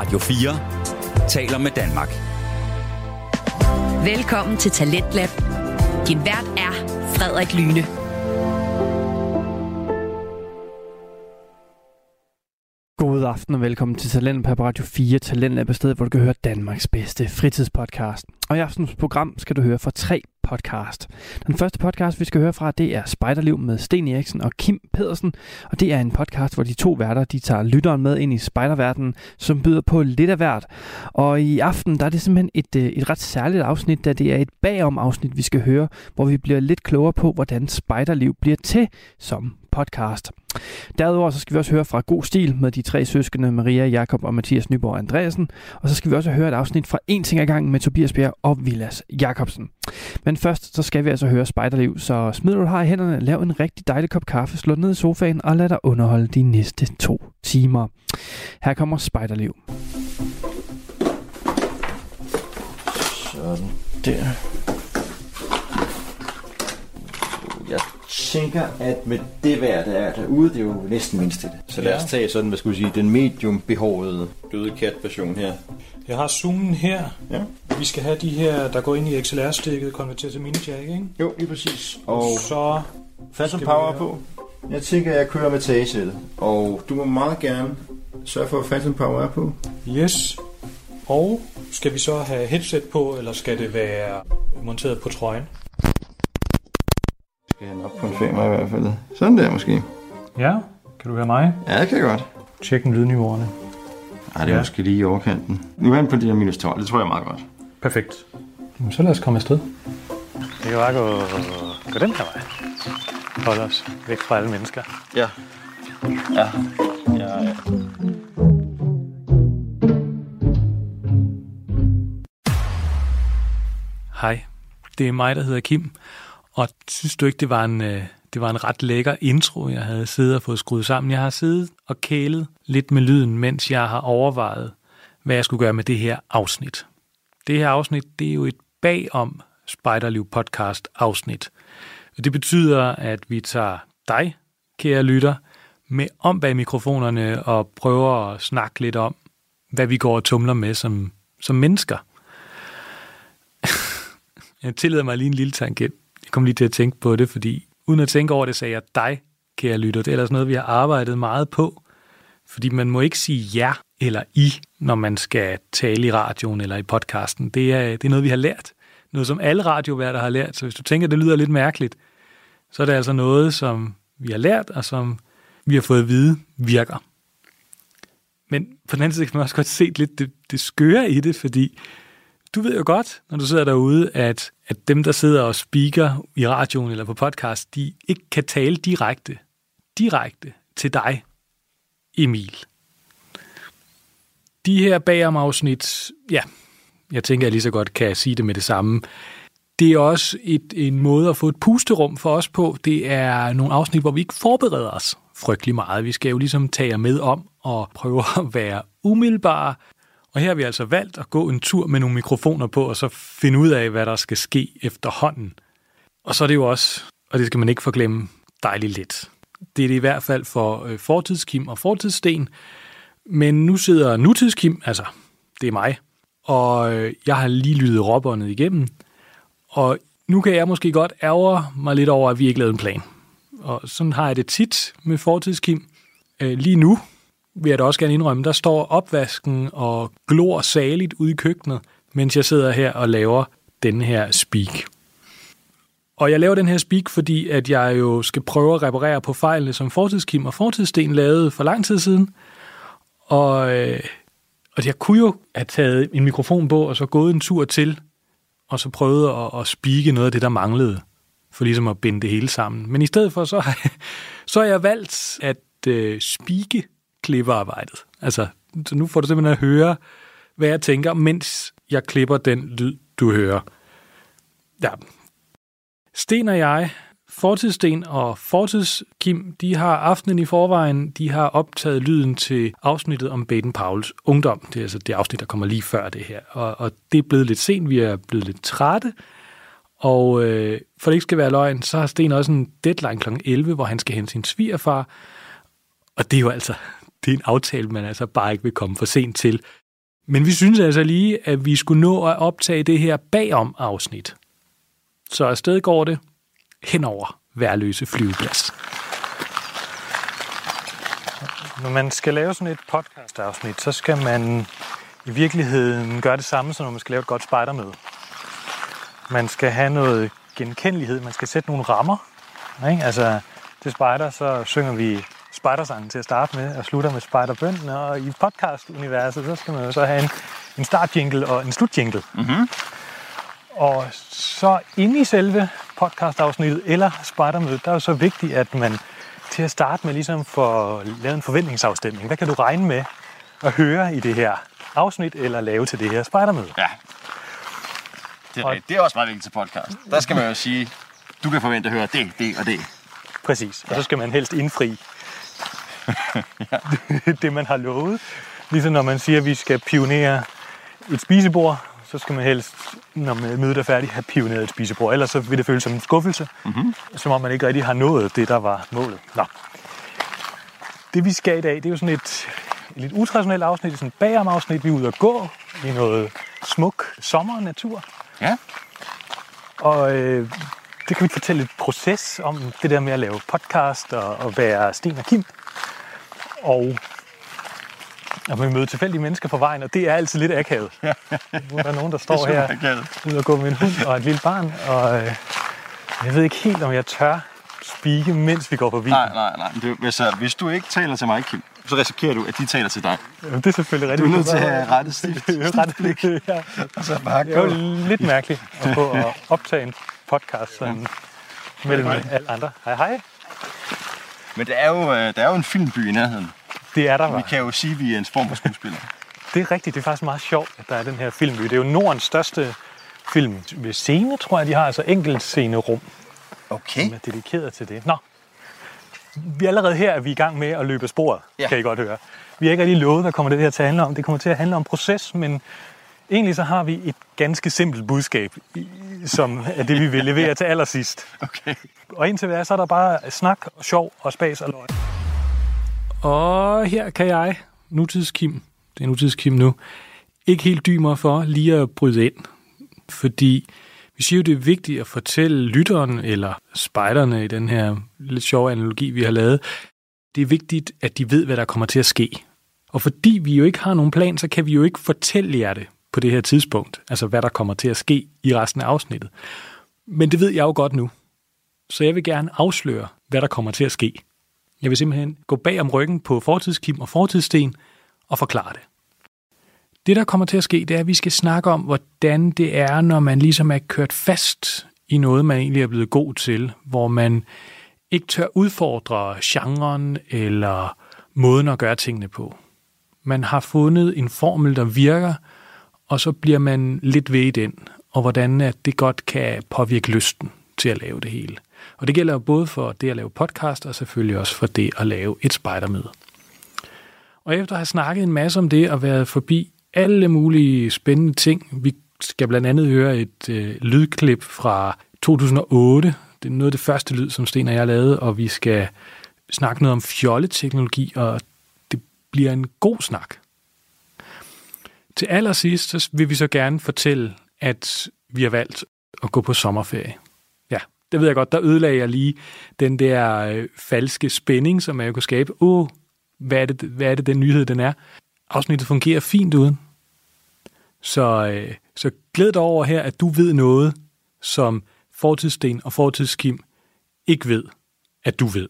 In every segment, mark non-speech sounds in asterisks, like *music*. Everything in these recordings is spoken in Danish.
Radio 4 taler med Danmark. Velkommen til Talentlab. Din vært er Frederik Lyne. God aften og velkommen til Talent på Radio 4. Talent er stedet, hvor du kan høre Danmarks bedste fritidspodcast. Og i aftens program skal du høre fra tre podcast. Den første podcast, vi skal høre fra, det er Spejderliv med Sten Eriksen og Kim Pedersen. Og det er en podcast, hvor de to værter, de tager lytteren med ind i spejderverdenen, som byder på lidt af hvert. Og i aften, der er det simpelthen et, øh, et ret særligt afsnit, da det er et bagom afsnit, vi skal høre, hvor vi bliver lidt klogere på, hvordan spejderliv bliver til som podcast. Derudover så skal vi også høre fra God Stil med de tre søskende Maria, Jakob og Mathias Nyborg Andreasen. Og så skal vi også høre et afsnit fra En ting ad gangen med Tobias Bjerg og Vilas Jakobsen. Men først så skal vi altså høre Spejderliv, så smid du har i hænderne, lav en rigtig dejlig kop kaffe, slå ned i sofaen og lad dig underholde de næste to timer. Her kommer Spejderliv. Sådan der. Jeg tænker, at med det vejr, der er derude, det er jo næsten mindst det. Så lad os tage sådan, hvad skulle jeg sige, den medium behårede døde kat version her. Jeg har zoomen her. Ja. Vi skal have de her, der går ind i XLR-stikket, konverteret til mini-jack, ikke? Jo, lige præcis. Og så Phantom skal Power på. Jeg tænker, at jeg kører med tagesættet. Og du må meget gerne sørge for, at Phantom Power er på. yes. Og skal vi så have headset på, eller skal det være monteret på trøjen? Skal jeg op på en femmer i hvert fald. Sådan der måske. Ja, kan du høre mig? Ja, det kan jeg godt. Tjek lydniveauerne. Ej, det er Ja. måske lige i overkanten. Nu er han på de her minus 12, det tror jeg er meget godt. Perfekt. Jamen, så lad os komme afsted. Det kan bare gå, gå den her vej. Hold os væk fra alle mennesker. Ja. Ja. Ja, ja. Hej, det er mig, der hedder Kim. Og synes du ikke, det var en, øh, det var en ret lækker intro, jeg havde siddet og fået skruet sammen? Jeg har siddet og kælet lidt med lyden, mens jeg har overvejet, hvad jeg skulle gøre med det her afsnit. Det her afsnit, det er jo et bagom Spejderliv podcast afsnit. Det betyder, at vi tager dig, kære lytter, med om bag mikrofonerne og prøver at snakke lidt om, hvad vi går og tumler med som, som mennesker. *laughs* Jeg tillader mig lige en lille tangent. Jeg kom lige til at tænke på det, fordi uden at tænke over det, sagde jeg dig, kære lytter. Det er ellers noget, vi har arbejdet meget på. Fordi man må ikke sige ja eller i, når man skal tale i radioen eller i podcasten. Det er, det er noget, vi har lært. Noget, som alle radioværter har lært. Så hvis du tænker, det lyder lidt mærkeligt, så er det altså noget, som vi har lært, og som vi har fået at vide virker. Men på den anden side kan man også godt se lidt det, det skøre i det, fordi du ved jo godt, når du sidder derude, at, at dem, der sidder og speaker i radioen eller på podcast, de ikke kan tale direkte, direkte til dig, Emil. De her bagom afsnit, ja, jeg tænker, jeg lige så godt kan sige det med det samme. Det er også et, en måde at få et pusterum for os på. Det er nogle afsnit, hvor vi ikke forbereder os frygtelig meget. Vi skal jo ligesom tage jer med om og prøve at være umiddelbare. Og her har vi altså valgt at gå en tur med nogle mikrofoner på, og så finde ud af, hvad der skal ske efterhånden. Og så er det jo også, og det skal man ikke forglemme, dejligt lidt. Det er det i hvert fald for øh, fortidskim og fortidssten. Men nu sidder nutidskim, altså det er mig, og øh, jeg har lige lyttet robberne igennem. Og nu kan jeg måske godt ærge mig lidt over, at vi ikke lavede en plan. Og sådan har jeg det tit med fortidskim. Øh, lige nu vil jeg da også gerne indrømme, der står opvasken og glor saligt ude i køkkenet, mens jeg sidder her og laver den her speak. Og jeg laver den her speak, fordi at jeg jo skal prøve at reparere på fejlene, som Fortidskim og Fortidssten lavede for lang tid siden. Og, øh, og jeg kunne jo have taget en mikrofon på, og så gået en tur til, og så prøvet at, at speake noget af det, der manglede, for ligesom at binde det hele sammen. Men i stedet for, så har jeg, så har jeg valgt at øh, speake klipperarbejdet. Altså, så nu får du simpelthen at høre, hvad jeg tænker, mens jeg klipper den lyd, du hører. Ja. Sten og jeg, Fortidssten og Fortidskim, de har aftenen i forvejen, de har optaget lyden til afsnittet om Baden Pauls ungdom. Det er altså det afsnit, der kommer lige før det her. Og, og det er blevet lidt sent, vi er blevet lidt trætte. Og øh, for det ikke skal være løgn, så har Sten også en deadline kl. 11, hvor han skal hente sin svigerfar. Og det er jo altså, det er en aftale, man altså bare ikke vil komme for sent til. Men vi synes altså lige, at vi skulle nå at optage det her bagom afsnit. Så afsted går det henover værløse flyveplads. Når man skal lave sådan et podcast-afsnit, så skal man i virkeligheden gøre det samme, som når man skal lave et godt spejdermøde. Man skal have noget genkendelighed, man skal sætte nogle rammer. Ikke? Altså, til spejder, så synger vi spejdersangen til at starte med, og slutter med spejderbønden, og i podcast-universet, så skal man jo så have en, en startjingle og en slutjingle. Mhm. Og så inde i selve podcastafsnittet eller spejdermødet, der er jo så vigtigt, at man til at starte med ligesom får lavet en forventningsafstemning. Hvad kan du regne med at høre i det her afsnit, eller lave til det her spejdermøde? Ja. Det er, Og- det er også meget vigtigt til podcast. Der skal man jo sige, du kan forvente at høre det, det og det. Præcis. Og så skal man helst indfri *laughs* det, man har lovet. Ligesom når man siger, at vi skal pionere et spisebord, så skal man helst, når mødet er færdigt, have pioneret et spisebord. Ellers så vil det føles som en skuffelse, mm-hmm. som om man ikke rigtig har nået det, der var målet. Nå. Det vi skal i dag, det er jo sådan et, et lidt utraditionelt afsnit, sådan et bagom afsnit. Vi er ude at gå i noget smuk sommernatur. Ja. Og øh, det kan vi fortælle et proces om det der med at lave podcast og, og være Sten og Kim. Og at man møder tilfældige mennesker på vejen, og det er altid lidt akavet. *laughs* Nu er der nogen, der står her ude og gå med en hund og et lille barn, og øh, jeg ved ikke helt, om jeg tør spike, mens vi går forbi. Nej, nej, nej. Det, hvis, uh, hvis du ikke taler til mig, Kim, så risikerer du, at de taler til dig. Jamen, Det er selvfølgelig Du rigtigt. er nødt til at have rettet stift. Ret, ja. Og så bare Det er jo lidt mærkeligt at få at optage en podcast sådan, mellem alle andre. Hej hej. Men der er, jo, øh, der er jo en filmby i nærheden. Det er der, Vi kan jo sige, at vi er en form for skuespiller. Det er rigtigt. Det er faktisk meget sjovt, at der er den her filmby. Det er jo Nordens største film ved scene, tror jeg, de har. Altså enkelt scenerum, Okay. som er dedikeret til det. Nå. Vi er allerede her er vi i gang med at løbe sporet, ja. kan I godt høre. Vi har ikke rigtig lovet, hvad kommer det her til at handle om. Det kommer til at handle om proces, men egentlig så har vi et ganske simpelt budskab, som er det, vi vil levere *laughs* til allersidst. Okay. Og indtil hvad, så er der bare snak, og sjov og spas og løg. Og her kan jeg, nutidskim, det er nutidskim nu, ikke helt dymer for lige at bryde ind. Fordi vi siger jo, det er vigtigt at fortælle lytteren, eller spejderne i den her lidt sjove analogi, vi har lavet, det er vigtigt, at de ved, hvad der kommer til at ske. Og fordi vi jo ikke har nogen plan, så kan vi jo ikke fortælle jer det på det her tidspunkt. Altså, hvad der kommer til at ske i resten af afsnittet. Men det ved jeg jo godt nu. Så jeg vil gerne afsløre, hvad der kommer til at ske. Jeg vil simpelthen gå bag om ryggen på fortidskim og fortidssten og forklare det. Det, der kommer til at ske, det er, at vi skal snakke om, hvordan det er, når man ligesom er kørt fast i noget, man egentlig er blevet god til, hvor man ikke tør udfordre genren eller måden at gøre tingene på. Man har fundet en formel, der virker, og så bliver man lidt ved i den, og hvordan at det godt kan påvirke lysten til at lave det hele. Og det gælder jo både for det at lave podcast, og selvfølgelig også for det at lave et spejdermøde. Og efter at have snakket en masse om det og været forbi alle mulige spændende ting, vi skal blandt andet høre et øh, lydklip fra 2008. Det er noget af det første lyd, som Sten og jeg lavede, og vi skal snakke noget om fjolleteknologi, og det bliver en god snak. Til allersidst så vil vi så gerne fortælle, at vi har valgt at gå på sommerferie. Ja, det ved jeg godt, der ødelagde jeg lige den der øh, falske spænding, som jeg kunne skabe. Åh, hvad er, det, hvad er det, den nyhed, den er? Afsnittet fungerer fint uden. Så, øh, så glæd dig over her, at du ved noget, som fortidssten og fortidskim ikke ved, at du ved.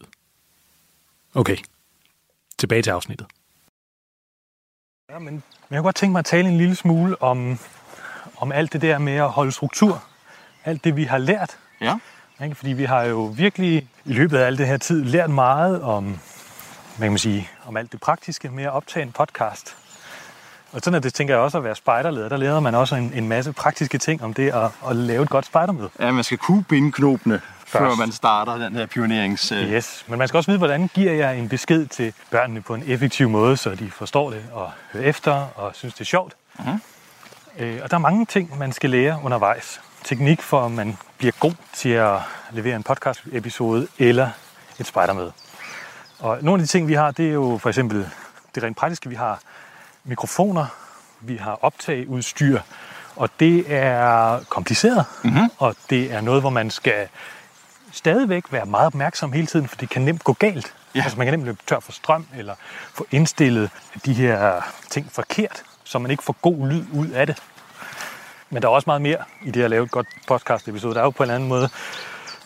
Okay, tilbage til afsnittet. Ja, men, men jeg kunne godt tænke mig at tale en lille smule om, om alt det der med at holde struktur. Alt det, vi har lært. Ja. Ikke? Fordi vi har jo virkelig i løbet af al det her tid lært meget om, hvad kan man sige, om alt det praktiske med at optage en podcast. Og sådan er det, tænker jeg også at være spejderleder. Der lærer man også en, en masse praktiske ting om det at, at lave et godt spejdermøde. Ja, man skal kunne binde knopene, før Først. man starter den her pionerings... Øh, Yes, men man skal også vide, hvordan giver jeg en besked til børnene på en effektiv måde, så de forstår det og hører efter og synes, det er sjovt. Mhm. Øh, og der er mange ting, man skal lære undervejs. Teknik for, at man bliver god til at levere en podcast-episode eller et spejdermøde. Og nogle af de ting, vi har, det er jo for eksempel det rent praktiske. Vi har mikrofoner, vi har optageudstyr, og det er kompliceret, mm-hmm. og det er noget, hvor man skal stadigvæk være meget opmærksom hele tiden, for det kan nemt gå galt. Ja. Altså man kan nemt løbe tør for strøm, eller få indstillet de her ting forkert, så man ikke får god lyd ud af det. Men der er også meget mere i det at lave et godt podcast-episode. Der er jo på en anden måde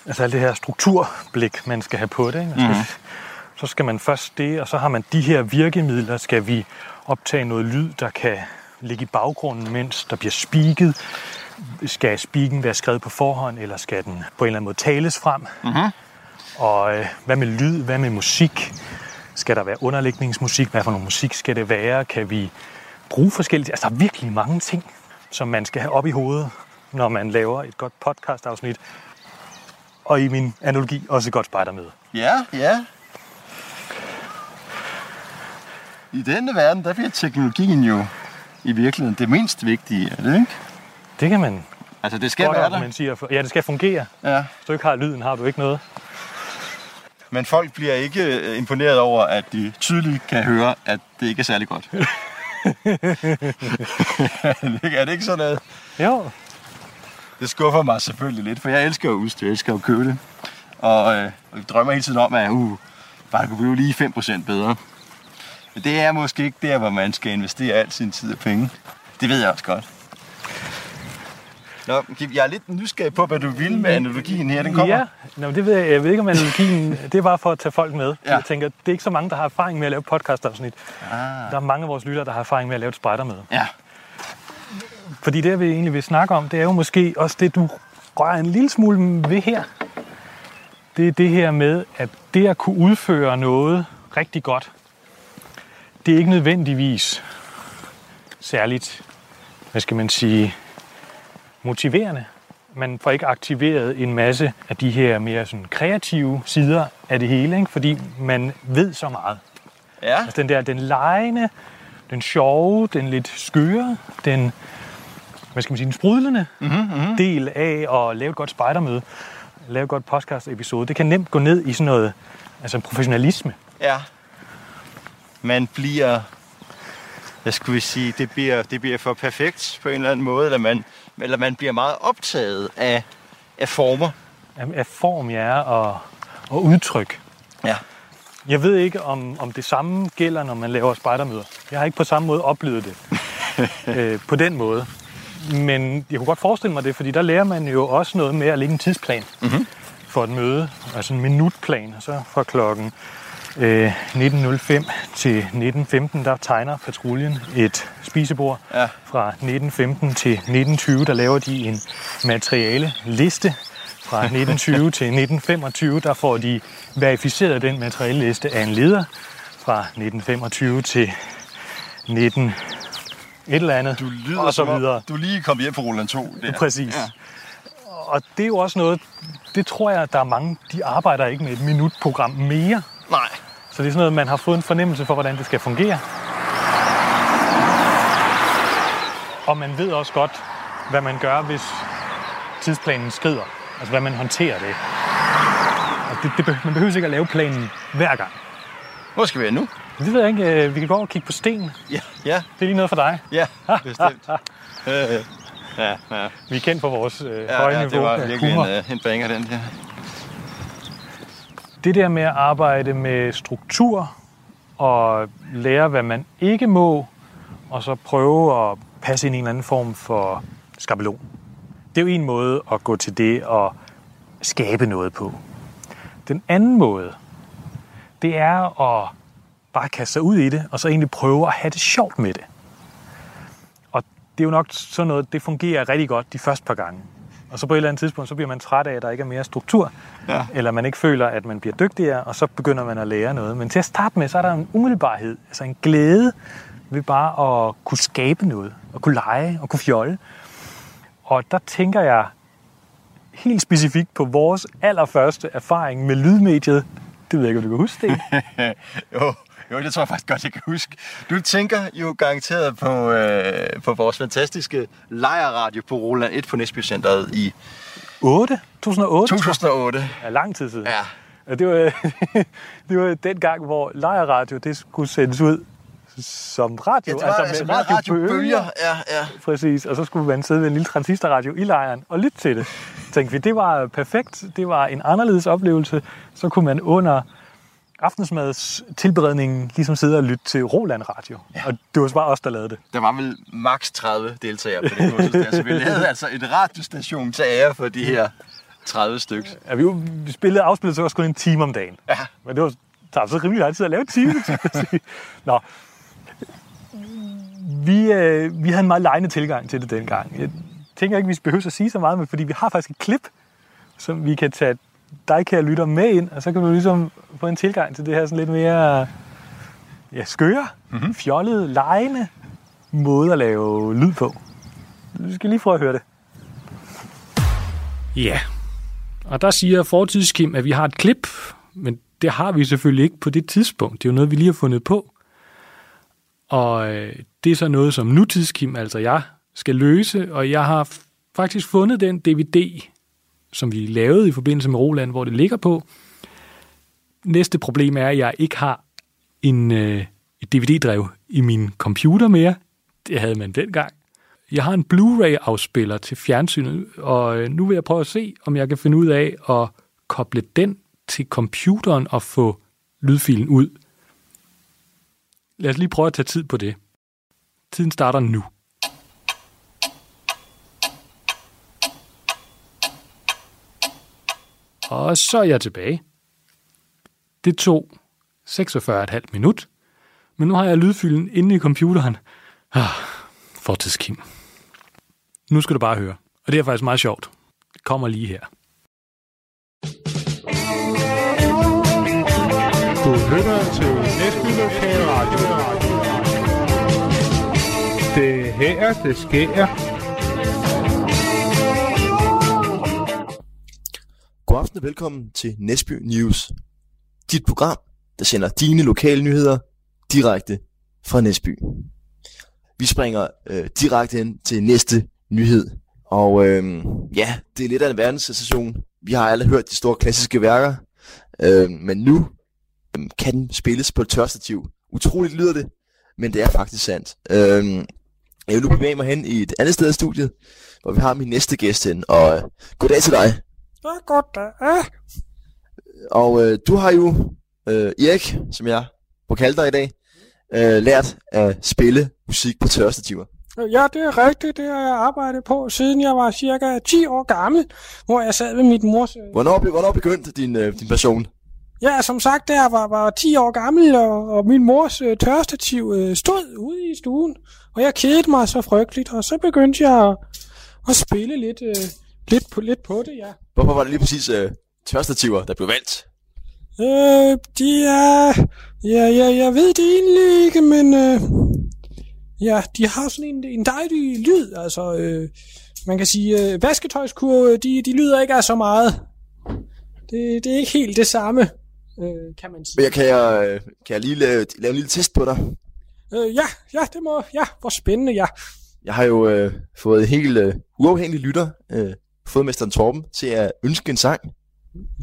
altså alt det her strukturblik, man skal have på det. Ikke? Man skal, mm. Så skal man først det, og så har man de her virkemidler. Skal vi optage noget lyd, der kan ligge i baggrunden, mens der bliver spiket? Skal spiken være skrevet på forhånd, eller skal den på en eller anden måde tales frem? Mm-hmm. Og øh, hvad med lyd? Hvad med musik? Skal der være underlægningsmusik? Hvad for noget musik skal det være? Kan vi bruge forskellige... Altså, der er virkelig mange ting, som man skal have op i hovedet, når man laver et godt podcast-afsnit. Og i min analogi også et godt spejdermøde. Ja, ja. I denne verden, der bliver teknologien jo i virkeligheden det mindst vigtige, er det ikke? Det kan man Altså, det skal godt være der. argumentere for. Ja, det skal fungere. Ja. Hvis du ikke har lyden, har du ikke noget. Men folk bliver ikke øh, imponeret over, at de tydeligt kan høre, at det ikke er særlig godt. *laughs* *laughs* er det ikke sådan noget? Jo, Det skuffer mig selvfølgelig lidt, for jeg elsker jo udstyr, jeg elsker at købe det. Og, øh, og jeg drømmer hele tiden om, at uh, bare det kunne blive lige 5% bedre. Men det er måske ikke der, hvor man skal investere al sin tid og penge. Det ved jeg også godt. Nå, jeg er lidt nysgerrig på, hvad du vil med analogien her. Den kommer. Ja, Nå, det ved jeg, jeg ved ikke, om analogien, det er bare for at tage folk med. Ja. Jeg tænker, det er ikke så mange, der har erfaring med at lave podcast-afsnit. Ah. Der er mange af vores lyttere, der har erfaring med at lave et spejdermøde. Ja. Fordi det, vi egentlig vil snakke om, det er jo måske også det, du rører en lille smule ved her. Det er det her med, at det at kunne udføre noget rigtig godt, det er ikke nødvendigvis særligt, hvad skal man sige, motiverende. Man får ikke aktiveret en masse af de her mere sådan kreative sider af det hele, ikke? fordi man ved så meget. Ja. Altså den der, den lejende, den sjove, den lidt skøre, den, hvad skal man sige, den sprudlende mm-hmm. del af at lave et godt spejdermøde, lave et godt podcast-episode, det kan nemt gå ned i sådan noget, altså professionalisme. Ja. Man bliver, hvad skulle vi sige, det bliver, det bliver for perfekt på en eller anden måde, eller man, eller man bliver meget optaget af, af former. Af, form, ja, og, og udtryk. Ja. Jeg ved ikke, om, om det samme gælder, når man laver spejdermøder. Jeg har ikke på samme måde oplevet det *laughs* øh, på den måde. Men jeg kunne godt forestille mig det, fordi der lærer man jo også noget med at lægge en tidsplan mm-hmm. for et møde. Altså en minutplan, så fra klokken øh, 19.05 til 19.15, der tegner patruljen et spisebord. Ja. Fra 19.15 til 19.20, der laver de en materiale liste. Fra *laughs* 1920 til 1925, der får de verificeret den materialeliste af en leder. Fra 1925 til 19 et eller andet, Du lyder og så videre. du lige kom hjem på Roland 2. Der. Præcis. Ja. Og det er jo også noget, det tror jeg, der er mange, de arbejder ikke med et minutprogram mere. Nej. Så det er sådan noget, man har fået en fornemmelse for, hvordan det skal fungere. Og man ved også godt, hvad man gør, hvis tidsplanen skrider. Altså, hvad man håndterer det. Og det, det, man behøver ikke at lave planen hver gang. Hvor skal vi nu? Det ved jeg ikke. øh, Vi kan gå over og kigge på sten. Ja, ja, Det er lige noget for dig. ja, bestemt. *laughs* Øh, ja, ja. Vi er kendt for vores øh, Ja, høje ja, niveau det var virkelig en, en banger, den der det der med at arbejde med struktur og lære, hvad man ikke må, og så prøve at passe ind i en eller anden form for skabelon. Det er jo en måde at gå til det og skabe noget på. Den anden måde, det er at bare kaste sig ud i det, og så egentlig prøve at have det sjovt med det. Og det er jo nok sådan noget, det fungerer rigtig godt de første par gange. Og så på et eller andet tidspunkt, så bliver man træt af, at der ikke er mere struktur, Ja. eller man ikke føler, at man bliver dygtigere, og så begynder man at lære noget. Men til at starte med, så er der en umiddelbarhed, altså en glæde ved bare at kunne skabe noget, og kunne lege, og kunne fjolle. Og der tænker jeg helt specifikt på vores allerførste erfaring med lydmediet. Det ved jeg ikke, om du kan huske det. *laughs* jo, jo, det tror jeg faktisk godt, jeg kan huske. Du tænker jo garanteret på, øh, på vores fantastiske lejerradio på Roland 1 på Næsby Centeret i 8? 2008? 2008. Ja, lang tid siden. Ja. Det var, *laughs* det var den gang, hvor lejerradio det skulle sendes ud som radio. Ja, det var altså altså med med radiobølger. Ja, ja. Præcis, og så skulle man sidde ved en lille transistorradio i lejren og lytte til det. Tænkte vi, det var perfekt. Det var en anderledes oplevelse. Så kunne man under aftensmads tilberedningen ligesom sidde og lytte til Roland Radio. Ja. Og det var bare os, der lavede det. Der var vel maks 30 deltagere på det kursus der, så vi lavede altså et radiostation til ære for de her 30 stykker. Ja, vi, jo- vi spillede afspillet så også kun en time om dagen. Ja. Men det var tager så rimelig lang tid at lave en time. Nå. Vi, øh, vi havde en meget lejende tilgang til det dengang. Jeg tænker ikke, vi behøver at sige så meget, men fordi vi har faktisk et klip, som vi kan tage dig, kære lytter, med ind, og så kan du ligesom få en tilgang til det her sådan lidt mere ja, skøre, mm-hmm. fjollede, lejende måde at lave lyd på. Vi skal lige prøve at høre det. Ja, og der siger Fortidskim, at vi har et klip, men det har vi selvfølgelig ikke på det tidspunkt. Det er jo noget, vi lige har fundet på. Og øh, det er så noget, som nutidskim, altså jeg, skal løse, og jeg har faktisk fundet den DVD, som vi lavede i forbindelse med Roland, hvor det ligger på. Næste problem er, at jeg ikke har en, øh, et DVD-drev i min computer mere. Det havde man dengang. Jeg har en Blu-ray-afspiller til fjernsynet, og øh, nu vil jeg prøve at se, om jeg kan finde ud af at koble den til computeren og få lydfilen ud. Lad os lige prøve at tage tid på det. Tiden starter nu. Og så er jeg tilbage. Det tog 46,5 minut, men nu har jeg lydfylden inde i computeren. Ah, fortidskim. Nu skal du bare høre. Og det er faktisk meget sjovt. Det kommer lige her. Du lytter til Næsby Lokal Radio. Det er her, det sker. God aften og velkommen til Næsby News. Dit program, der sender dine lokale nyheder direkte fra Næsby. Vi springer øh, direkte ind til næste nyhed. Og øh, ja, det er lidt af en verdenssensation. Vi har alle hørt de store klassiske værker. Øh, men nu øh, kan den spilles på et tørstativ. Utroligt lyder det, men det er faktisk sandt. Øh, jeg vil nu bevæge mig hen i et andet sted af studiet, hvor vi har min næste gæst hen. Og øh, goddag til dig. Ja, godt da. Ja. Og øh, du har jo, øh, Erik, som jeg må kalde dig i dag, øh, lært at spille musik på tørstativer. Ja, det er rigtigt. Det har jeg arbejdet på, siden jeg var cirka 10 år gammel, hvor jeg sad ved mit mors... øh, Hvornår, hvornår begyndte din, øh, din passion? Ja, som sagt, jeg var, var 10 år gammel, og, og min mors øh, tørstativ øh, stod ude i stuen, og jeg kedede mig så frygteligt, og så begyndte jeg at, at spille lidt, øh, lidt, på, lidt på det, ja. Hvorfor var det lige præcis øh, tørstativer, der blev valgt? Øh, de er... Ja, ja, jeg ved det egentlig ikke, men... Øh, ja, de har sådan en, en dejlig lyd, altså... Øh, man kan sige, øh, vasketøjskurve, de, de lyder ikke af så meget. Det, det er ikke helt det samme, øh, kan man sige. Men jeg kan, jeg, øh, kan jeg lige lave, lave en lille test på dig? Øh, ja, ja, det må... Ja, hvor spændende, ja. Jeg har jo øh, fået helt øh, uafhængig lytter, øh, fået mesteren Torben, til at ønske en sang.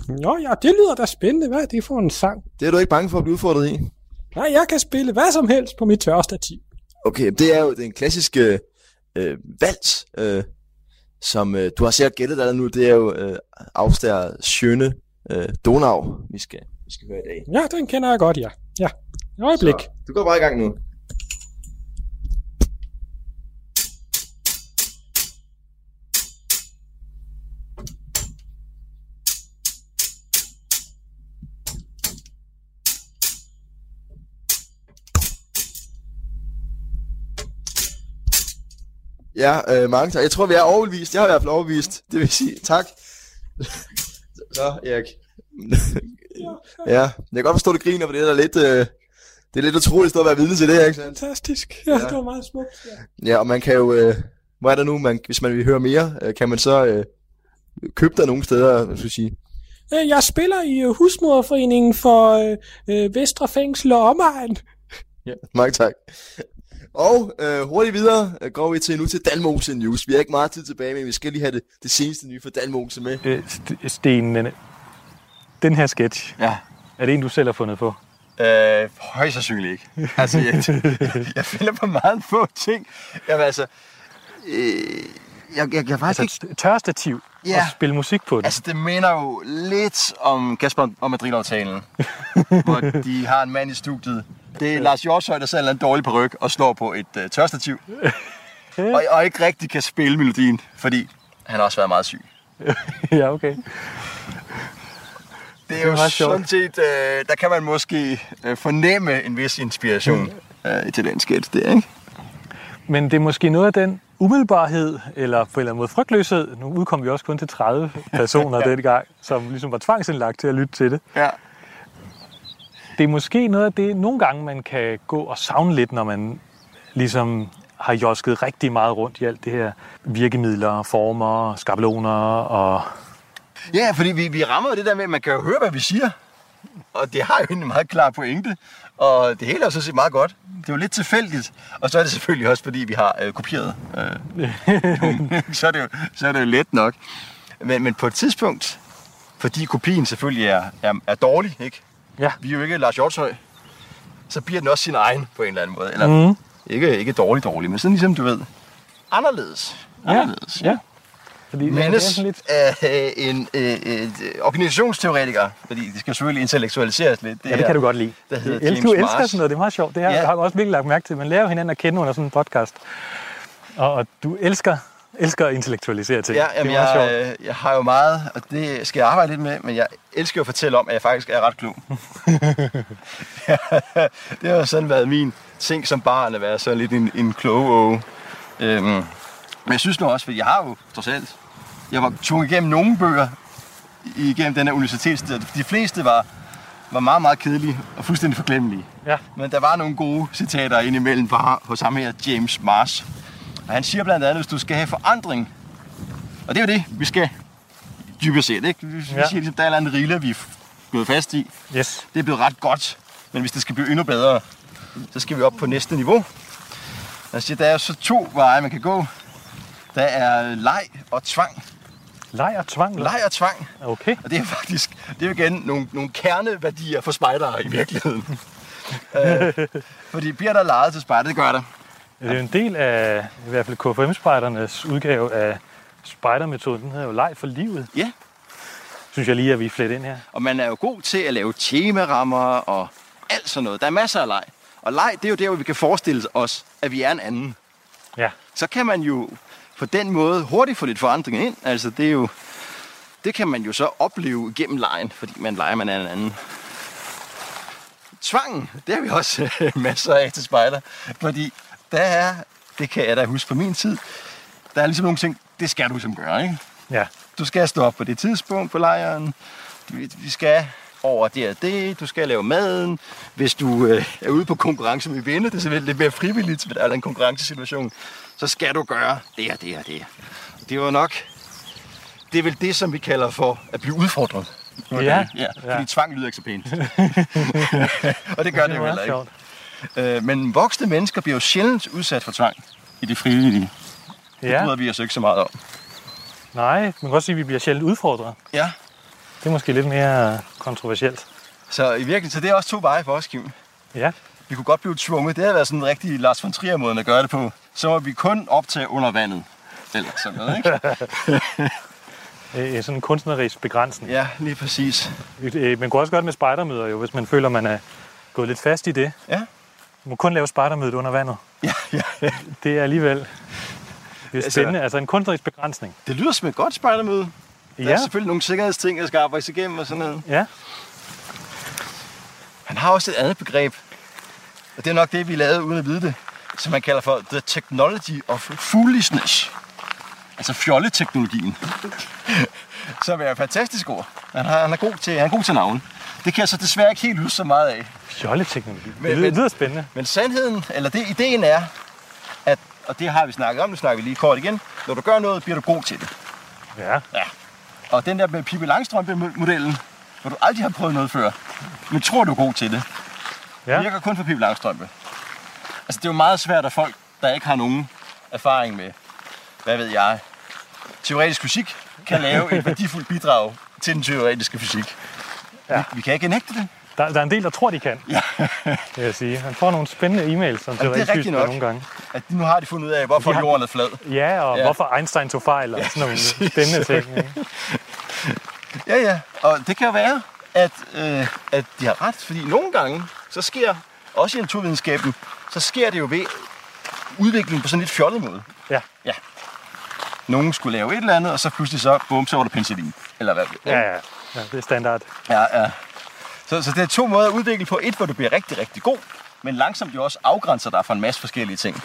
Nå ja, det lyder da spændende. Hvad er det for en sang? Det er du ikke bange for at blive udfordret i? Nej, jeg kan spille hvad som helst på mit tørstativ. Okay, det er jo den klassiske øh, vals, øh, som øh, du har sikkert gættet dig nu. Det er jo øh, Afstær Schöne øh, Donau, vi skal, vi skal høre i dag. Ja, den kender jeg godt, ja. Ja, et øjeblik. Så, du går bare i gang nu. Ja, øh, mange tak. Jeg tror, vi er overbevist. Jeg har i hvert fald overbevist. Det vil sige, tak. *laughs* Så, Erik. ja, jeg kan godt forstå, at du griner, for det er lidt... Øh, det er lidt utroligt at være vidne til det ikke sandt? Fantastisk. Ja, ja, det var meget smukt. Ja. Ja, og man kan jo... Øh, hvor er der nu, man, hvis man vil høre mere, øh, kan man så øh, købe der nogle steder, hvad skal jeg sige. Øh, Jeg spiller i øh, Husmoderforeningen for øh, øh, Vestre Fængsel og Omegn. Ja. Mange tak. Og øh, hurtigt videre øh, går vi til nu til Dalmose News. Vi har ikke meget tid tilbage, men vi skal lige have det, det seneste nye for Dalmose med. Øh, St- Sten, den- den her sketch, Ja. er det en, du selv har fundet på? Øh, højst sandsynligt ikke. Altså, jeg, *laughs* jeg finder på meget få ting. Jamen altså, øh, jeg, jeg, jeg faktisk Altså ikke... tørstativ Ja. og spille musik på det. Altså, det minder jo lidt om Kasper og Madrid-aftalen, hvor de har en mand i studiet. Det er Lars Hjortshøj, der sidder en dårlig peruk og slår på et uh, tørstativ. *laughs* og, og ikke rigtig kan spille melodien, fordi han har også været meget syg. *laughs* ja, okay. Det er er jo sådan set, øh, der kan man måske øh, fornemme en vis inspiration *laughs* øh, til den sketch der, ikke? Men det er måske noget af den umiddelbarhed, eller på en eller anden måde frygtløshed. Nu udkom vi også kun til 30 personer ja. denne gang, som ligesom var tvangsindlagt til at lytte til det. Ja. Det er måske noget af det, nogle gange man kan gå og savne lidt, når man ligesom har josket rigtig meget rundt i alt det her virkemidler, former, skabeloner og... Ja, fordi vi, vi rammer jo det der med, at man kan jo høre, hvad vi siger. Og det har jo en meget klar pointe. Og det hele er så set meget godt. Det er jo lidt tilfældigt. Og så er det selvfølgelig også, fordi vi har øh, kopieret. Øh, *laughs* så, er det jo, så er det jo let nok. Men, men på et tidspunkt, fordi kopien selvfølgelig er, er, er dårlig, ikke? Ja. Vi er jo ikke Lars Hjortshøj. Så bliver den også sin egen på en eller anden måde. Eller Mhm. ikke, ikke dårlig dårlig, men sådan ligesom du ved. Anderledes. Anderledes. ja. Fordi det er Mandes sådan lidt... af en øh, øh, organisationsteoretiker, fordi det skal selvfølgelig intellektualiseres lidt. Det Ja, det her, kan du godt lide. Der hedder James du elsker Mars. sådan noget, det er meget sjovt. Det har, Ja. ja. har jeg også virkelig lagt mærke til. Man lærer hinanden at kende under sådan en podcast. Og, og du elsker, elsker at intellektualisere ting. Ja, det jamen, er meget jeg, sjovt. øh, jeg har jo meget, og det skal jeg arbejde lidt med, men jeg elsker at fortælle om, at jeg faktisk er ret klog. *laughs* det har sådan været min ting som barn, at være sådan lidt en, en klog øhm, Men jeg synes nu også, for jeg har jo trods alt, jeg var tvunget igennem nogle bøger igennem den her universitetstid. De fleste var, var meget, meget kedelige og fuldstændig forglemmelige. Ja. Men der var nogle gode citater indimellem bare hos ham her, James Mars. Og han siger blandt andet, hvis du skal have forandring, og det er jo det, vi skal dybest set. Ikke? Vi, ja. vi siger ligesom, der er en eller anden rille, vi er gået fast i. Yes. Det er blevet ret godt, men hvis det skal blive endnu bedre, så skal vi op på næste niveau. Han siger, der er så to veje, man kan gå. Der er leg og tvang. Leg og tvang. Leg og tvang. Okay. Og det er faktisk det er igen nogle, nogle kerneværdier for spejdere i virkeligheden. *laughs* øh, fordi bliver der lejet til spejder, det gør der. Det er jo en del af i hvert fald KFM-spejdernes udgave af spejdermetoden. Den hedder jo leg for livet. Ja. Synes jeg lige, at vi er flet ind her. Og man er jo god til at lave temarammer og alt sådan noget. Der er masser af leg. Og leg, det er jo der, hvor vi kan forestille os, at vi er en anden. Ja. Så kan man jo på den måde hurtigt få lidt forandring ind. Altså det er jo, det kan man jo så opleve gennem lejen, fordi man leger, man er en anden. Tvangen, det har vi også *laughs* masser af til spejder. Fordi der er, det kan jeg da huske fra min tid, der er ligesom nogle ting, det skal du som gøre, ikke? Ja. Du skal stå op på det tidspunkt på lejren. Vi skal over det og det. Du skal lave maden. Hvis du øh, er ude på konkurrence med venner, det er selvfølgelig lidt mere frivilligt, for der er en konkurrencesituation, så skal du gøre det og det og det. Det jo nok, det er vel det, som vi kalder for at blive udfordret. Ja. ja, Ja. fordi tvang lyder ikke så pænt. *laughs* og det gør det, er jo heller ikke. sjovt. Øh, men voksne mennesker bliver jo sjældent udsat for tvang i det frivillige. Det Ja. bryder vi os ikke så meget om. Nej, man kan godt sige, at vi bliver sjældent udfordret. Ja. Det er måske lidt mere kontroversielt. Så i virkeligheden, så det er også to veje for os, Kim. Ja. Vi kunne godt blive tvunget. Det havde været sådan en rigtig Lars von Trier-måde at gøre det på. Så må vi kun optage under vandet. Eller sådan noget, ikke? *laughs* Øh, sådan en kunstnerisk begrænsning. ja, lige præcis. Øh, Man kunne også gøre det med spejdermøder, jo, hvis man føler, man er gået lidt fast i det. Ja. Man må kun lave spejdermødet under vandet. Ja, ja, ja. Det er alligevel det er Altså- spændende. Altså en kunstnerisk begrænsning. Det lyder som et godt spejdermøde. Der Ja, er selvfølgelig nogle sikkerhedsting, der skal arbejdes igennem og sådan noget. ja. Han har også et andet begreb. Og det er nok det, vi lavede uden at vide det. Som man kalder for the technology of foolishness. Altså fjolleteknologien. *laughs* Som er et fantastisk ord. Han, har, han, er god til, han er god til navn. Det kan jeg så desværre ikke helt huske så meget af. Fjolleteknologi. Men- Det lyder, men- lyder spændende. Men sandheden, eller det, ideen er, at, og det har vi snakket om, nu snakker vi lige kort igen, når du gør noget, bliver du god til det. Ja. Og den der med Pippi Langstrømpe-modellen, hvor du aldrig har prøvet noget før, men tror, du er god til det, Ja. virker kun for Pippi Langstrømpe. Altså, det er jo meget svært, at folk, der ikke har nogen erfaring med, hvad ved jeg, teoretisk fysik, kan lave et værdifuldt bidrag til den teoretiske fysik. Ja. Vi, vi kan ikke nægte det. Der Der, er en del, der tror, de kan, Ja. *laughs* vil jeg sige. Man får nogle spændende e-mails, som det er rigtigt nok. nogle gange. At nu har de fundet ud af, hvorfor har- jorden er flad. Ja, og Ja. ja. hvorfor Einstein tog fejl, og sådan nogle spændende ting. Ikke? *laughs* Ja, ja. Og det kan jo være, at, øh, at de har ret, fordi nogle gange, så sker, også i naturvidenskaben, så sker det jo ved udvikling på sådan lidt fjollet måde. Ja. Ja. Nogen skulle lave et eller andet, og så pludselig så, bum, så var der penicillin. Eller hvad? Ja, ja. Ja det er standard. ja, ja. Så, så det er to måder at udvikle på. Et, hvor du bliver rigtig, rigtig god, men langsomt jo også afgrænser dig fra en masse forskellige ting.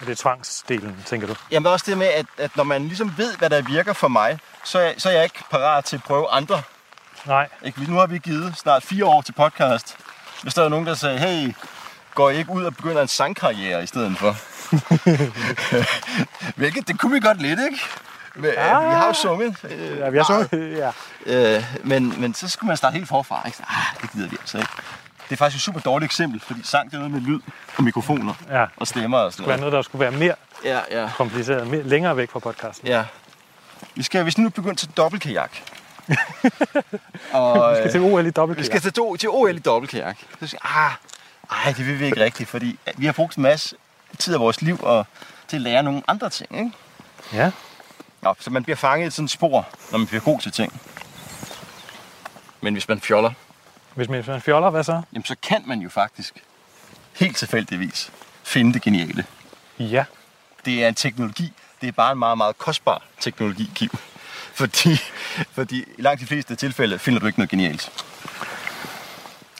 Det er tvangsdelen, tænker du? Jamen også det med, at, at når man ligesom ved, hvad der virker for mig, så er, så er jeg ikke parat til at prøve andre. Nej, Ikke? Nu har vi givet snart fire år til podcast. Hvis der er nogen, der sagde, hey, går I ikke ud og begynder en sangkarriere i stedet for? *laughs* *laughs* Hvilket, det kunne vi godt lidt, ikke? Vi, ah. vi har jo sunget. Øh, *laughs* ja, vi har så... Ja. øh, men, men så skulle man starte helt forfra. Ikke? Ah, det gider vi altså ikke. Det er faktisk et super dårligt eksempel, fordi sang det er noget med lyd og mikrofoner ja. og stemmer og sådan Det var noget. noget, der skulle være mere Ja, ja. kompliceret, mere, længere væk fra podcasten. Ja. Vi skal, hvis nu begynder til dobbeltkajak. *laughs* og, Vi skal til OL i vi dobbeltkajak. skal til, do, til OL i dobbeltkajak. Så jeg, ah, ej, det vil vi ikke rigtigt, fordi vi har brugt en masse tid af vores liv og, til at lære nogle andre ting. Ikke? Ja. Nå, så man bliver fanget i sådan et spor, når man bliver god til ting. Men hvis man fjoller, Hvis man, hvis man fjoller, hvad så? jamen, så kan man jo faktisk helt tilfældigvis finde det geniale. Ja. det er en teknologi. Det er bare en meget, meget kostbar teknologi, Kim. *laughs* Fordi, fordi i langt de fleste tilfælde finder du ikke noget genialt.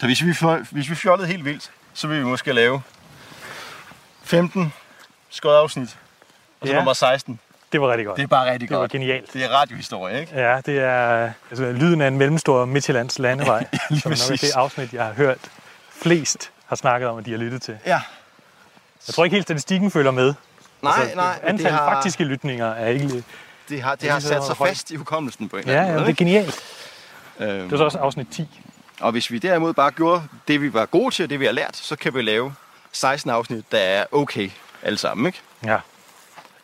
Så hvis vi, hvis vi fjollede helt vildt, så vil vi måske lave 15 skøjet afsnit. Og så Ja. nummer 16. Det var rigtig godt. Det er bare rigtig det var godt. genialt. Det er radiohistorie, ikke? Ja, det er altså, lyden af en mellemstor Midtjyllands landevej, *laughs* lige som nok er det afsnit, jeg har hørt flest har snakket om, at de har lyttet til. Ja. Jeg tror ikke helt, statistikken følger med. Nej, Altså, nej. men Antal det har, faktiske lytninger er ikke... det har, det er har sat sig fast i hukommelsen på en Ja, eller ja, anden det måde. er genialt. Øhm, Det var så også afsnit 10. Og hvis vi derimod bare gjorde det, vi var gode til, og det, vi har lært, så kan vi lave 16 afsnit, der er okay alle sammen, ikke? Ja.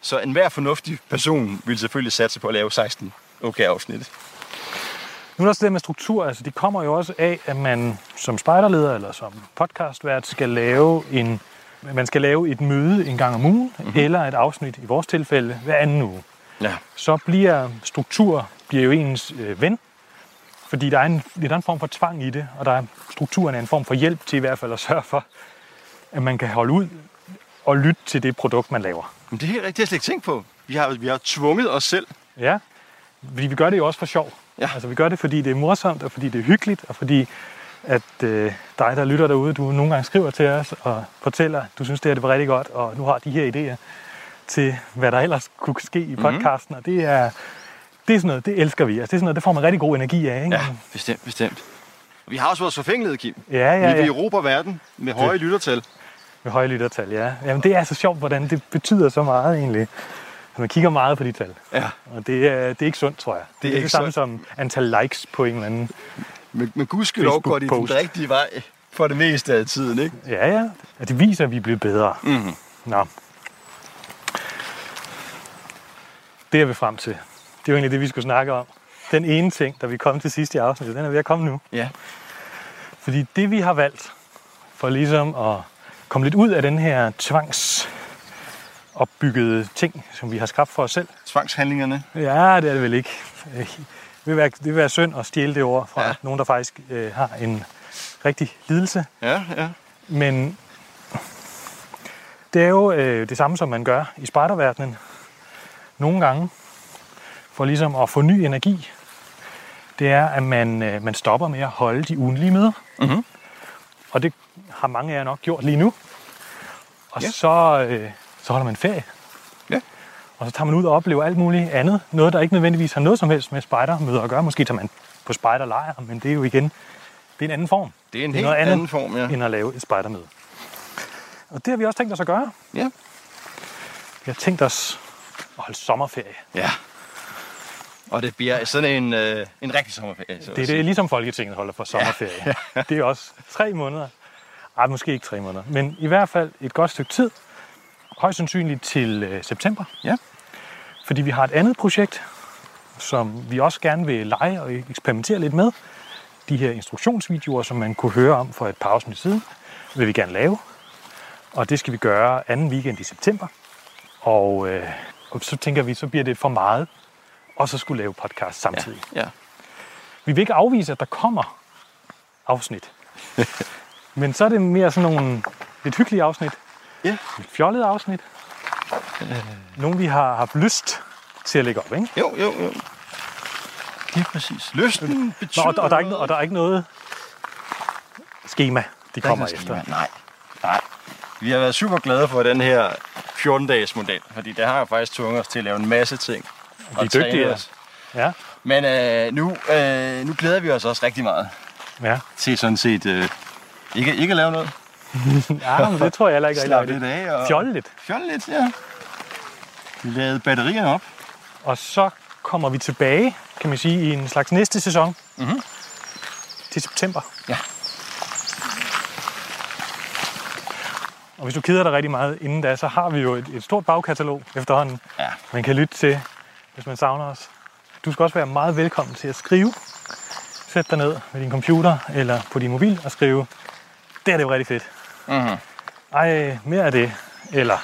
Så enhver fornuftig person vil selvfølgelig satse på at lave 16 okay afsnit. Nu er der også det med struktur. Altså, de kommer jo også af, at man som spejderleder eller som podcastvært skal lave en man skal lave et møde en gang om ugen, mm-hmm. eller et afsnit i vores tilfælde hver anden uge. Ja. Så bliver struktur bliver jo ens øh, ven, fordi der er, en, der er en form for tvang i det, og der er, strukturen er en form for hjælp til i hvert fald at sørge for, at man kan holde ud og lytte til det produkt, man laver. Men det er helt rigtigt, det har jeg slet ikke tænkt på. Vi har, vi har tvunget os selv. Ja, fordi vi gør det jo også for sjov. Ja. Altså vi gør det, fordi det er morsomt, og fordi det er hyggeligt, og fordi at øh, dig, der lytter derude, du nogle gange skriver til os og fortæller, at du synes, det her det var rigtig godt, og nu har de her idéer til, hvad der ellers kunne ske i podcasten, mm. og det er, det er sådan noget, det elsker vi. Altså, det er sådan noget, det får man rigtig god energi af, ikke? Ja, bestemt, bestemt. Vi har også vores forfængelighed, Kim. ja, Ja, ja. Vi vil ja. erobre verden med høje lyttertal. Med høje lyttertal, ja. Jamen, det er så sjovt, hvordan det betyder så meget egentlig. Man kigger meget på de tal. Ja. Og det er, det er ikke sundt, tror jeg. Det, er er ikke det samme sundt. som antal likes på en eller anden. Men, men gudskelov går det den rigtige vej for det meste af tiden, ikke? Ja, ja. Og det viser, at vi bliver bedre. Mm-hmm. Nå. Det er vi frem til. Det er jo egentlig det, vi skulle snakke om. Den ene ting, der vi kom til sidst i afsnittet, den er ved at komme nu. Ja. Fordi det, vi har valgt for ligesom at komme lidt ud af den her tvangsopbyggede ting, som vi har skabt for os selv. Tvangshandlingerne. Ja, det er det vel ikke. Det vil være, det vil være synd at stjæle det ord fra Ja. nogen, der faktisk øh, har en rigtig lidelse. Ja, ja. Men det er jo øh, det samme, som man gør i spejderverdenen. Nogle gange, for ligesom at få ny energi, det er, at man, øh, man stopper med at holde de ugenlige møder. Mhm. Og det har mange af jer nok gjort lige nu. Og Ja. så, øh, så holder man ferie. Ja. Og så tager man ud og oplever alt muligt andet. Noget, der ikke nødvendigvis har noget som helst med spejdermøder at gøre. Måske tager man på spejderlejr, men det er jo igen det er en anden form Det er en Det er helt noget andet. anden form, ja. end at lave et spejdermøde. Og det har vi også tænkt os at gøre. Ja. Vi har tænkt os at holde sommerferie. Ja. Og det bliver sådan en, øh, en rigtig sommerferie. Så at Det er det, ligesom Folketinget holder for sommerferie. Ja. Det er også tre måneder. Ej, måske ikke tre måneder. Men i hvert fald et godt stykke tid. Højst sandsynligt til øh, september. Ja. Fordi vi har et andet projekt, som vi også gerne vil lege og eksperimentere lidt med. de her instruktionsvideoer, som man kunne høre om for et par afsnit siden, vil vi gerne lave. Og det skal vi gøre anden weekend i september. Og, øh, og så tænker vi, så bliver det for meget, og så skulle lave podcast samtidig. Ja. Vi vil ikke afvise, at der kommer afsnit. *laughs* Men så er det mere sådan nogle lidt hyggelige afsnit. Ja. Lidt fjollede afsnit. Nogle, vi har haft lyst til at lægge op, ikke? Jo, jo, jo. Lige præcis. Lysten betyder Nå, og, og, der er ikke, noget. og der er ikke noget schema, de Der er kommer efter. schema. Nej, nej. Vi har været super glade for den her 14-dages model, fordi det har jo faktisk tvunget os til at lave en masse ting. er dygtigere. Ja. Men øh, nu, øh, nu glæder vi os også rigtig meget Ja. til sådan set øh, ikke, ikke lave noget. *laughs* ja, men det tror jeg heller ikke. Slap lidt af. Og Fjolle lidt. Fjolle lidt, ja. Vi lavede batterierne op. Og så kommer vi tilbage, kan man sige, i en slags næste sæson. Mhm. Til september. Ja. Og hvis du keder dig rigtig meget inden da, så har vi jo et, et stort bagkatalog efterhånden, Ja. man kan lytte til, hvis man savner os. Du skal også være meget velkommen til at skrive. Sæt dig ned med din computer eller på din mobil og skrive, det er det jo rigtig fedt. Mhm. Ej, mere af det. Eller,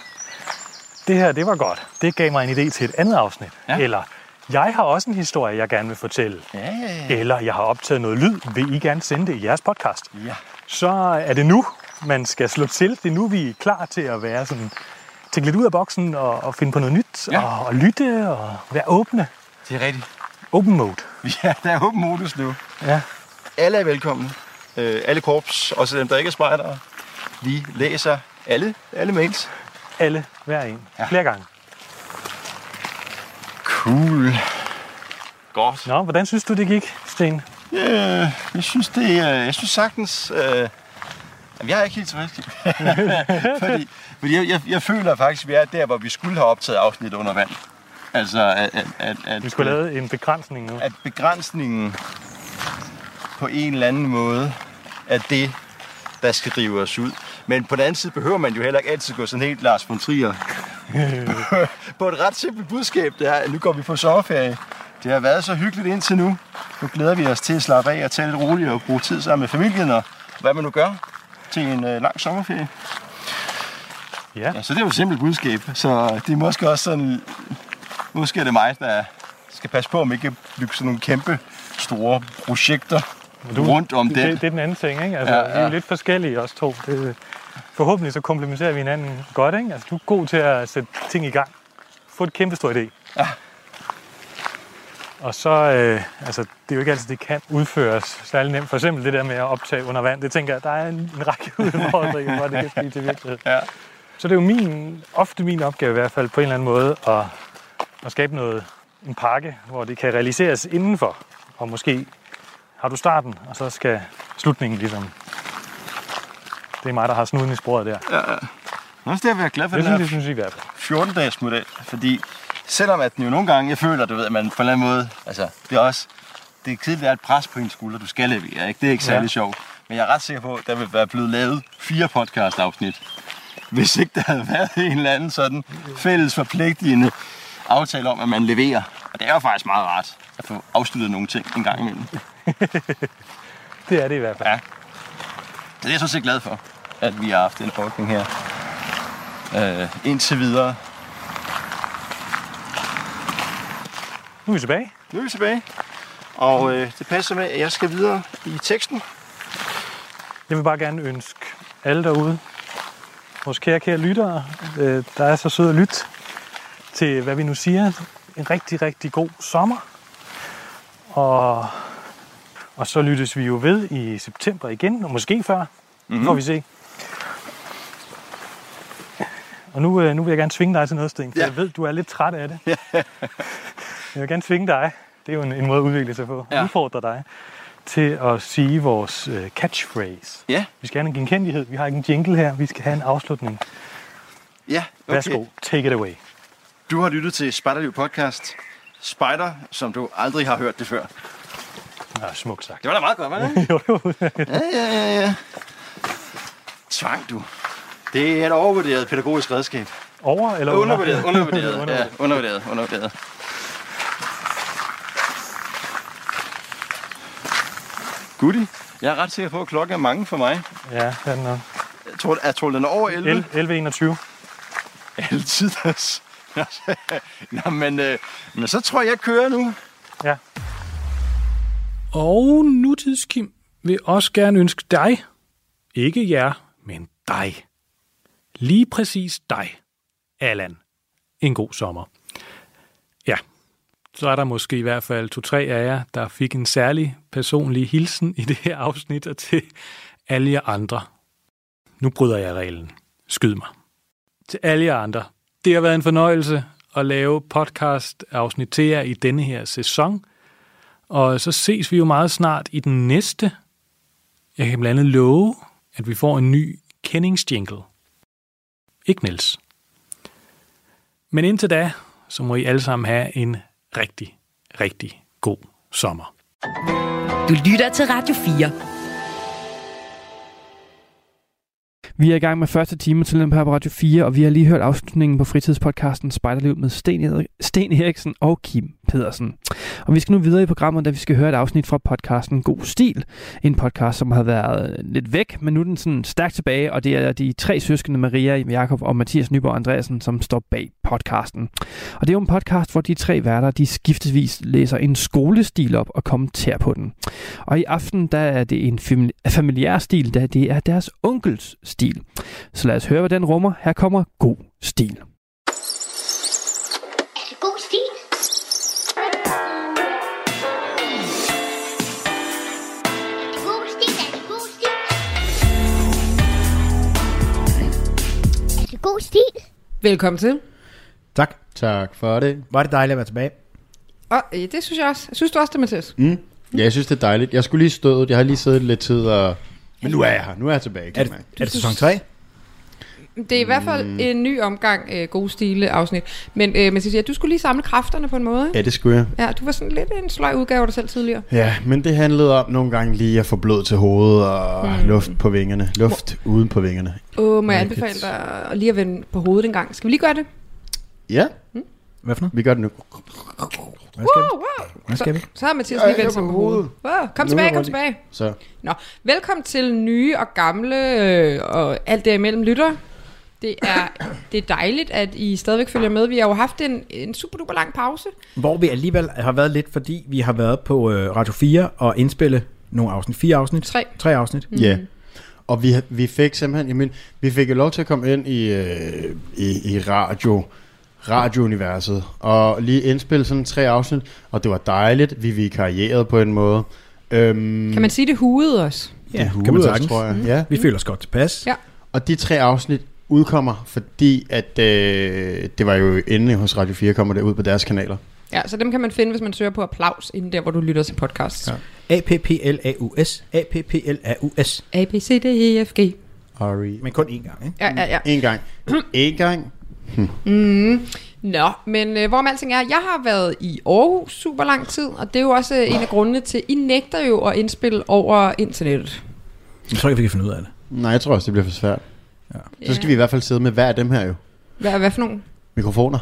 det her, det var godt. Det gav mig en idé til et andet afsnit. Ja. Eller, jeg har også en historie, jeg gerne vil fortælle. Ja, ja, ja. Eller, jeg har optaget noget lyd. Vil I gerne sende det i jeres podcast? ja. Så er det nu, man skal slå til. Det er nu, vi er klar til at være sådan, tænke lidt ud af boksen og, og finde på noget nyt. Ja. Og, og lytte og være åbne. Det er rigtigt. Open mode. Ja, der er åben modus nu. Ja. Alle er velkomne. Øh, alle korps, også dem, der ikke er spejdere. Vi læser alle, alle mails. Alle, hver en. Ja. Flere gange. Cool. Godt. Nå, hvordan synes du, det gik, Sten? Ja, jeg synes det er, jeg synes sagtens, øh, jeg er ikke helt tilfreds. *laughs* fordi fordi jeg, jeg, jeg, føler faktisk, at vi er der, hvor vi skulle have optaget afsnit under vand. Altså, at, at, at, at, Vi skulle lavet en begrænsning nu. at begrænsningen på en eller anden måde er det, der skal drive os ud. Men på den anden side behøver man jo heller ikke altid gå sådan helt Lars von Trier *laughs* på et ret simpelt budskab. Det er, at nu går vi på sommerferie. Det har været så hyggeligt indtil nu. Nu glæder vi os til at slappe af og tage lidt roligt og bruge tid sammen med familien og hvad man nu gør til en øh, lang sommerferie. Ja. Ja, så det er jo et simpelt budskab. Så det er måske også sådan... Måske er det mig, der skal passe på, om ikke bygge sådan nogle kæmpe store projekter Du, rundt om det. det. Det, er den anden ting, ikke? Altså, Ja, ja. Vi er jo lidt forskellige, os to. Det, forhåbentlig så komplementerer vi hinanden godt, ikke? Altså, du er god til at sætte ting i gang. Få et kæmpe stor idé. Ja. Og så, øh, altså, det er jo ikke altid, det kan udføres særlig nemt. For eksempel det der med at optage under vand, det tænker jeg, der er en, en række *laughs* udfordringer, hvor det kan blive til virkelighed. Ja. Så det er jo min, ofte min opgave i hvert fald på en eller anden måde at, at skabe noget, en pakke, hvor det kan realiseres indenfor. Og måske har du starten, og så skal slutningen ligesom... Det er mig, der har snuden i sporet der. Nå, det er jeg glad for Det den synes, her det synes jeg i fald. 14-dages model, fordi selvom at den jo nogle gange, jeg føler, du ved, at man på en eller anden måde, altså det er også, det er kedeligt, der er et pres på en skulder, du skal levere, ikke? Det er ikke særlig Ja. sjovt. Men jeg er ret sikker på, at der vil være blevet lavet fire podcast-afsnit, hvis ikke der havde været en eller anden sådan fælles forpligtende aftale om, at man leverer. Og det er jo faktisk meget rart at få afsluttet nogle ting en gang imellem. *laughs* Det er det i hvert fald. Ja. Så det er jeg sådan set glad for, at vi har haft den ordning her. Øh, indtil videre. Nu er vi tilbage. Nu er vi tilbage. Og øh, det passer med, at jeg skal videre i teksten. Jeg vil bare gerne ønske alle derude, vores kære, kære lyttere, øh, der er så søde at lytte til, hvad vi nu siger, en rigtig, rigtig god sommer. Og, og så lyttes vi jo ved i september igen, og måske før, mm-hmm. får vi se. Og nu, øh, nu vil jeg gerne tvinge dig til noget, Sten, for Ja. jeg ved, du er lidt træt af det. *laughs* jeg vil gerne tvinge dig, det er jo en, en måde at udvikle sig på, Ja. ja. udfordre dig, til at sige vores øh, catchphrase. Ja, Vi skal have en genkendelighed. Vi har ikke en jingle her. Vi skal have en afslutning. ja okay. Værsgo, take it away. Du har lyttet til Spiderliv Podcast. Spider, som du aldrig har hørt det før. Ja, smukt sagt. Det var da meget godt, var det? *laughs* jo, jo. ja, ja, ja, ja. Tvang, du. Det er et overvurderet pædagogisk redskab. Over eller under? Undervurderet, undervurderet. *laughs* ja, Undervurderet. undervurderet, undervurderet. Goodie. Jeg er ret sikker på, at klokken er mange for mig. Ja, den er Jeg tror, jeg tror den er over 11. 11.21. Altid. *laughs* Nå, men, øh, men så tror jeg, jeg kører nu. Ja. Og nutidskim vil også gerne ønske dig, ikke jer, men dig. Lige præcis dig, Allan. En god sommer. Ja, så er der måske i hvert fald to-tre af jer, der fik en særlig personlig hilsen i det her afsnit, og til alle jer andre. Nu bryder jeg reglen. Skyd mig. Til alle jer andre. Det har været en fornøjelse at lave podcast afsnit til jer i denne her sæson. Og så ses vi jo meget snart i den næste. Jeg kan blandt andet love, at vi får en ny kendingsjingle. Ikke Niels. Men indtil da, så må I alle sammen have en rigtig, rigtig god sommer. Du lytter til Radio 4. Vi er i gang med første time til den på Radio 4, og vi har lige hørt afslutningen på fritidspodcasten Spejderliv med Sten, Sten Eriksen og Kim Pedersen. Og vi skal nu videre i programmet, da vi skal høre et afsnit fra podcasten God Stil. En podcast, som har været øh, lidt væk, men nu er den sådan stærkt tilbage, og det er de tre søskende Maria, Jakob og Mathias Nyborg Andreasen, som står bag podcasten. Og det er jo en podcast, hvor de tre værter, de skiftevis læser en skolestil op og kommenterer på den. Og i aften, der er det en familiær stil, da det er deres onkels stil. Så lad os høre, hvad den rummer. Her kommer God Stil. Er det god stil? Er det god stil? Er det god stil? Er det god stil? Velkommen til. Tak. Tak for det. Var det dejligt at være tilbage? Og øh, det synes jeg også. Synes du også det, Mathias? Mm. Ja, jeg synes, det er dejligt. Jeg skulle lige stået. Jeg har lige siddet lidt tid, og... Men nu er jeg her. Nu er jeg tilbage. Er det, er det sæson 3? Det er i hvert fald Mm. en ny omgang øh, god stile afsnit. Men øh, Mathias, ja, du skulle lige samle kræfterne på en måde. Ja, det skulle jeg. Ja, du var sådan lidt en sløj udgave af dig selv tidligere. Ja, men det handlede om nogle gange lige at få blod til hovedet og Mm. mm. luft på vingerne. Luft uden på vingerne. Åh, må jeg anbefale dig at lige at vende på hovedet en gang. Skal vi lige gøre det? Ja. Hvad for noget? Vi gør det nu. Hvad skal? Wow, wow. Hvad skal vi? Så, så har Mathias lige jeg vendt sig på hovedet. Wow, kom Nu tilbage, kom tilbage. Så. Nå, velkommen til nye og gamle øh, og alt det imellem lytter. Det er, *coughs* det er dejligt, at I stadigvæk følger med. Vi har jo haft en, en super duper lang pause. Hvor vi alligevel har været lidt, fordi vi har været på øh, Radio 4 og indspille nogle afsnit. Fire afsnit? Tre. Tre afsnit. Ja. Og vi, vi fik simpelthen, jamen, vi fik jo lov til at komme ind i, øh, i, i radio, radiouniverset, og lige indspille sådan tre afsnit, og det var dejligt, vi vikarierede på en måde. Øhm, Kan man sige det huede os? Ja, det kan man sagtens. tror jeg. Mm. Ja. Vi føler os godt tilpas. Ja. Og de tre afsnit udkommer, fordi at øh, det var jo inde hos Radio 4, kommer det ud på deres kanaler. Ja, så dem kan man finde, hvis man søger på applaus, inden der, hvor du lytter til podcast. Ja. A-P-P-L-A-U-S. A-P-P-L-A-U-S. A, B, C, D, E, F, G. Ari. Men kun én gang, ikke? Ja, ja, ja. En gang. en gang. Mm. Nå, men øh, hvorom alting er, jeg har været i Aarhus super lang tid, og det er jo også øh, en af grundene til, I nægter jo at indspille over internettet. Jeg tror ikke, vi kan finde ud af det. Nej, jeg tror også, det bliver for svært. Ja. Så skal vi i hvert fald sidde med hver af dem her jo. Hvad, hvad for nogen? Mikrofoner.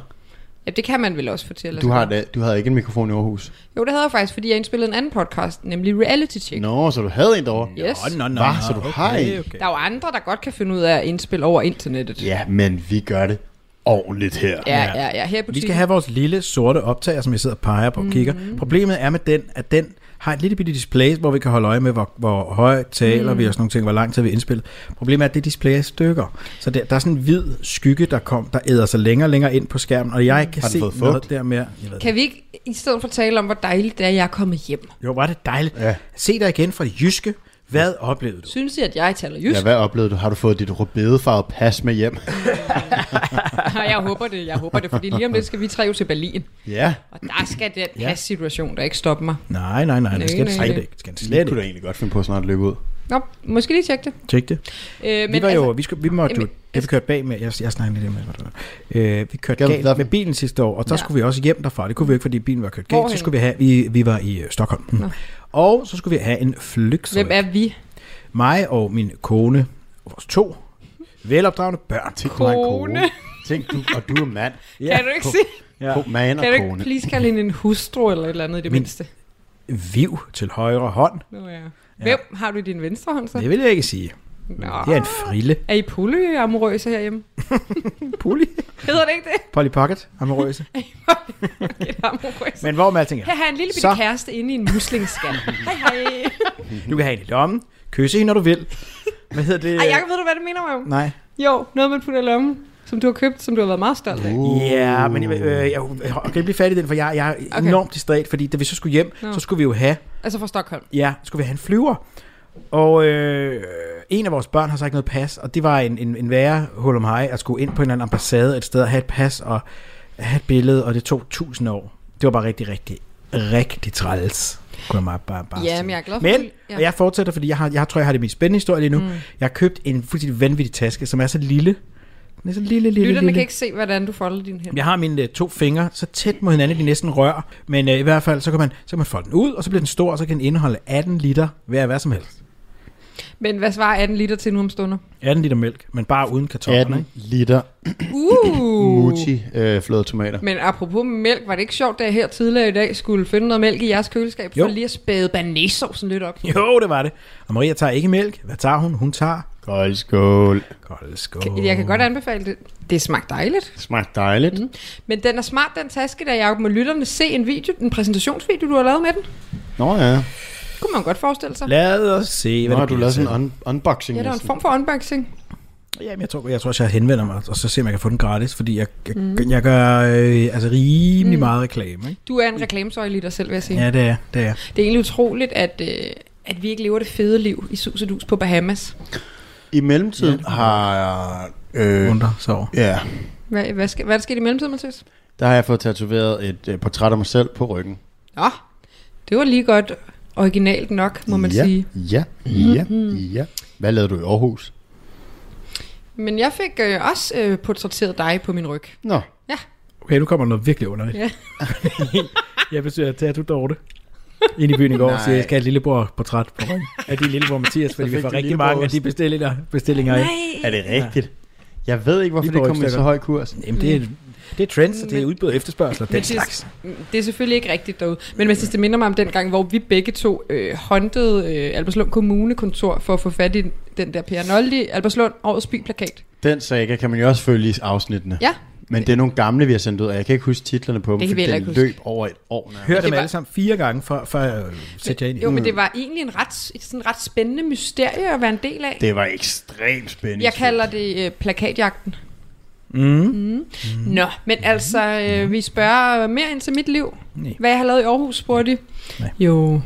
Ja, det kan man vel også fortælle. Du har, det, du havde ikke en mikrofon i Aarhus. Jo, det havde jeg faktisk, fordi jeg indspillede en anden podcast, nemlig Reality Check. Nå, så du havde en derovre? Yes. Nå, nå, Hva? nå, Så du okay, har en? okay. Der er jo andre, der godt kan finde ud af at indspille over internettet. Ja, men vi gør det ordentligt her. Ja, ja, ja. Her Vi skal have vores lille sorte optager, som jeg sidder og peger på og kigger. Mhm. Problemet er med den, at den har et lille bitte display, hvor vi kan holde øje med, hvor, hvor højt taler Mm. vi og sådan nogle ting, hvor lang tid vi indspiller. Problemet er, at det display er stykker. Så der, der er sådan en hvid skygge, der kom, der æder sig længere og længere ind på skærmen, og jeg kan se fået noget fugt? der mere. Jeg ved Kan vi ikke i stedet for tale om, hvor dejligt det er, at jeg er kommet hjem? Jo, var det dejligt. Ja. Se dig igen fra det jyske. Hvad oplevede du? Synes I, at jeg taler jysk? Ja, hvad oplevede du? Har du fået dit rødbedefarvede pas med hjem? *laughs* jeg håber det, jeg håber det, fordi lige om lidt skal vi tre jo til Berlin. Ja. Og der skal den Ja. pas-situation, der ikke stoppe mig. Nej, nej, nej, det skal det slet ikke. Det skal det slet kunne du ikke. egentlig godt finde på snart at løbe ud. Nå, måske lige tjekke det. Tjek det. Øh, Vi var jo, altså, vi, skulle, vi måtte jo, Det vi kørte bag med, jeg, jeg snakker lidt med, øh, vi kørte galt med bilen sidste år, og der Ja. ja. skulle vi også hjem derfra. Det kunne vi ikke, fordi bilen var kørt galt. Hvorhen? Så skulle vi have, vi, vi var i øh, Stockholm. Nå. Og så skulle vi have en flygtring. hvem er vi? Mig og min kone, og vores to velopdragende børn. Tænk, har en Kone. kone. Tænk, du, og du er mand. *laughs* Kan du ikke sige? Ja. Ko- Man og Kan du ikke kone. please kalde hende en hustru eller et eller andet i det Min- mindste? Viv til højre hånd. Nå ja. Hvem har du i din venstre hånd så? Det vil jeg ikke sige. Nå. Det er en frille. Er I polyamorøse herhjemme? *laughs* Poly? Hedder det ikke det? Polly Pocket, amorøse. *laughs* Et amorøse. Men hvor med alting er. Her har en lille bitte Så- kæreste inde i en muslinskal. *laughs* hej hej. Du kan have hende i lommen, kysse hende, når du vil. Hvad hedder det? Ej, jeg ved du, hvad det mener mig Nej. Jo, noget man putter i lommen, som du har købt, som du har været meget stolt af. Uh. Ja, men jeg, øh, jeg, jeg kan ikke blive fat i den, for jeg, jeg er Okay. enormt distræt, fordi da vi så skulle hjem, Nå. så skulle vi jo have, Altså fra Stockholm. ja, skulle vi have en flyver. Og øh, en af vores børn har så ikke noget pas, og det var en, en, en værre hul om hej at skulle ind på en eller anden ambassade et sted og have et pas og have et billede, og det tog tusind år. Det var bare rigtig, rigtig, rigtig træls. Kunne jeg bare, bare, Ja, men jeg er glad for Men, det. Ja. og jeg fortsætter, fordi jeg, har, jeg tror, jeg har det mest spændende historie lige nu. Mm. Jeg har købt en fuldstændig vanvittig taske, som er så lille. Den er så lille, lille, Lytterne lille. kan ikke se, hvordan du folder dine hænder. Jeg har mine øh, to fingre så tæt mod hinanden, de næsten rør. Men øh, i hvert fald, så kan, man, så kan man folde den ud, og så bliver den stor, og så kan den indeholde 18 liter hver hvad som helst. Men hvad svarer 18 liter til nu om stunder? 18 liter mælk, men bare uden kartofler, 18 ikke? liter Uh! muti øh, flåede tomater. Men apropos mælk, var det ikke sjovt, da jeg her tidligere i dag skulle finde noget mælk i jeres køleskab, for Jo. lige at spæde banæssovsen lidt op? Jo, det var det. Og Maria tager ikke mælk. Hvad tager hun? Hun tager... Kold skål. Kold skål. Jeg kan godt anbefale det. Det smagte dejligt. Smagte dejligt. Mm. Men den er smart, den taske, der Jacob. Må lytterne se en video, en præsentationsvideo, du har lavet med den? Nå ja. Kunne man godt forestille sig. Lad os se, hvad Nå, har det du bliver lavet til. sådan en un- unboxing Ja, der er en form for unboxing. Jamen, jeg tror, jeg tror også, jeg henvender mig, og så ser om jeg kan få den gratis, fordi jeg, jeg, Mm. jeg gør øh, altså rimelig Mm. meget reklame, ikke? Du er en reklamesøjle i dig selv, vil jeg sige. Ja, det er det er. Det er egentlig utroligt, at, øh, at vi ikke lever det fede liv i sus og dus på Bahamas. I mellemtiden har jeg... Øh, Under, så. Ja, Hvad, hvad, skal, hvad er der sket i mellemtiden, Mathias? der har jeg fået tatoveret et øh, portræt af mig selv på ryggen. Nå, det var lige godt originalt nok, må man ja, sige. Ja, ja, Mhm. ja. Hvad lavede du i Aarhus? Men jeg fik øh, også øh, portrætteret dig på min ryg. Nå. Ja. Okay, nu kommer noget virkelig underligt. Ja. *laughs* jeg besøger du Dorte ind i byen i går og Nej. siger, jeg skal have et lillebror portræt på ryggen af din lillebror Mathias, fordi Så vi får rigtig mange af de bestillinger, bestillinger ind. Er det rigtigt? Jeg ved ikke, hvorfor det kommer i så høj kurs. Jamen, det er, det er trends, og det er udbud og efterspørgsel og den Mathias, slags. Det er selvfølgelig ikke rigtigt derude. Men Mathias, det minder mig om den gang, hvor vi begge to øh, håndtede øh, Alberslund Kommunekontor for at få fat i den der Per Noldi, Alberslund Årets By-plakat. Den saga kan man jo også følge i afsnittene. Ja. Men det er nogle gamle, vi har sendt ud, og jeg kan ikke huske titlerne på dem, Det fordi den huske. løb over et år. nærmest. Hør det dem var- alle sammen fire gange, for, for at sætte jer ind i Jo, men det var egentlig en ret, et sådan ret spændende mysterie at være en del af. Det var ekstremt spændende. Jeg kalder det øh, plakatjagten. Mm. Mm. Nå, men altså, øh, vi spørger mere ind til mit liv. Nej. Hvad jeg har lavet i Aarhus, spurgte de. Nej. Jo,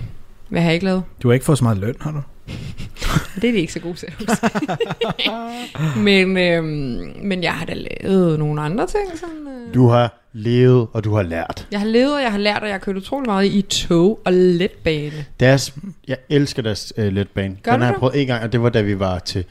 hvad har jeg ikke lavet? Du har ikke fået så meget løn, har du? *laughs* Det er de ikke så gode til. at huske. *laughs* men, øhm, men jeg har da lavet nogle andre ting. Sådan, øh. Du har levet, og du har lært. Jeg har levet, og jeg har lært, og jeg har kørt utrolig meget i tog og letbane. Deres, jeg elsker deres uh, letbane. Gør Den du har jeg prøvet en gang, og det var da vi var til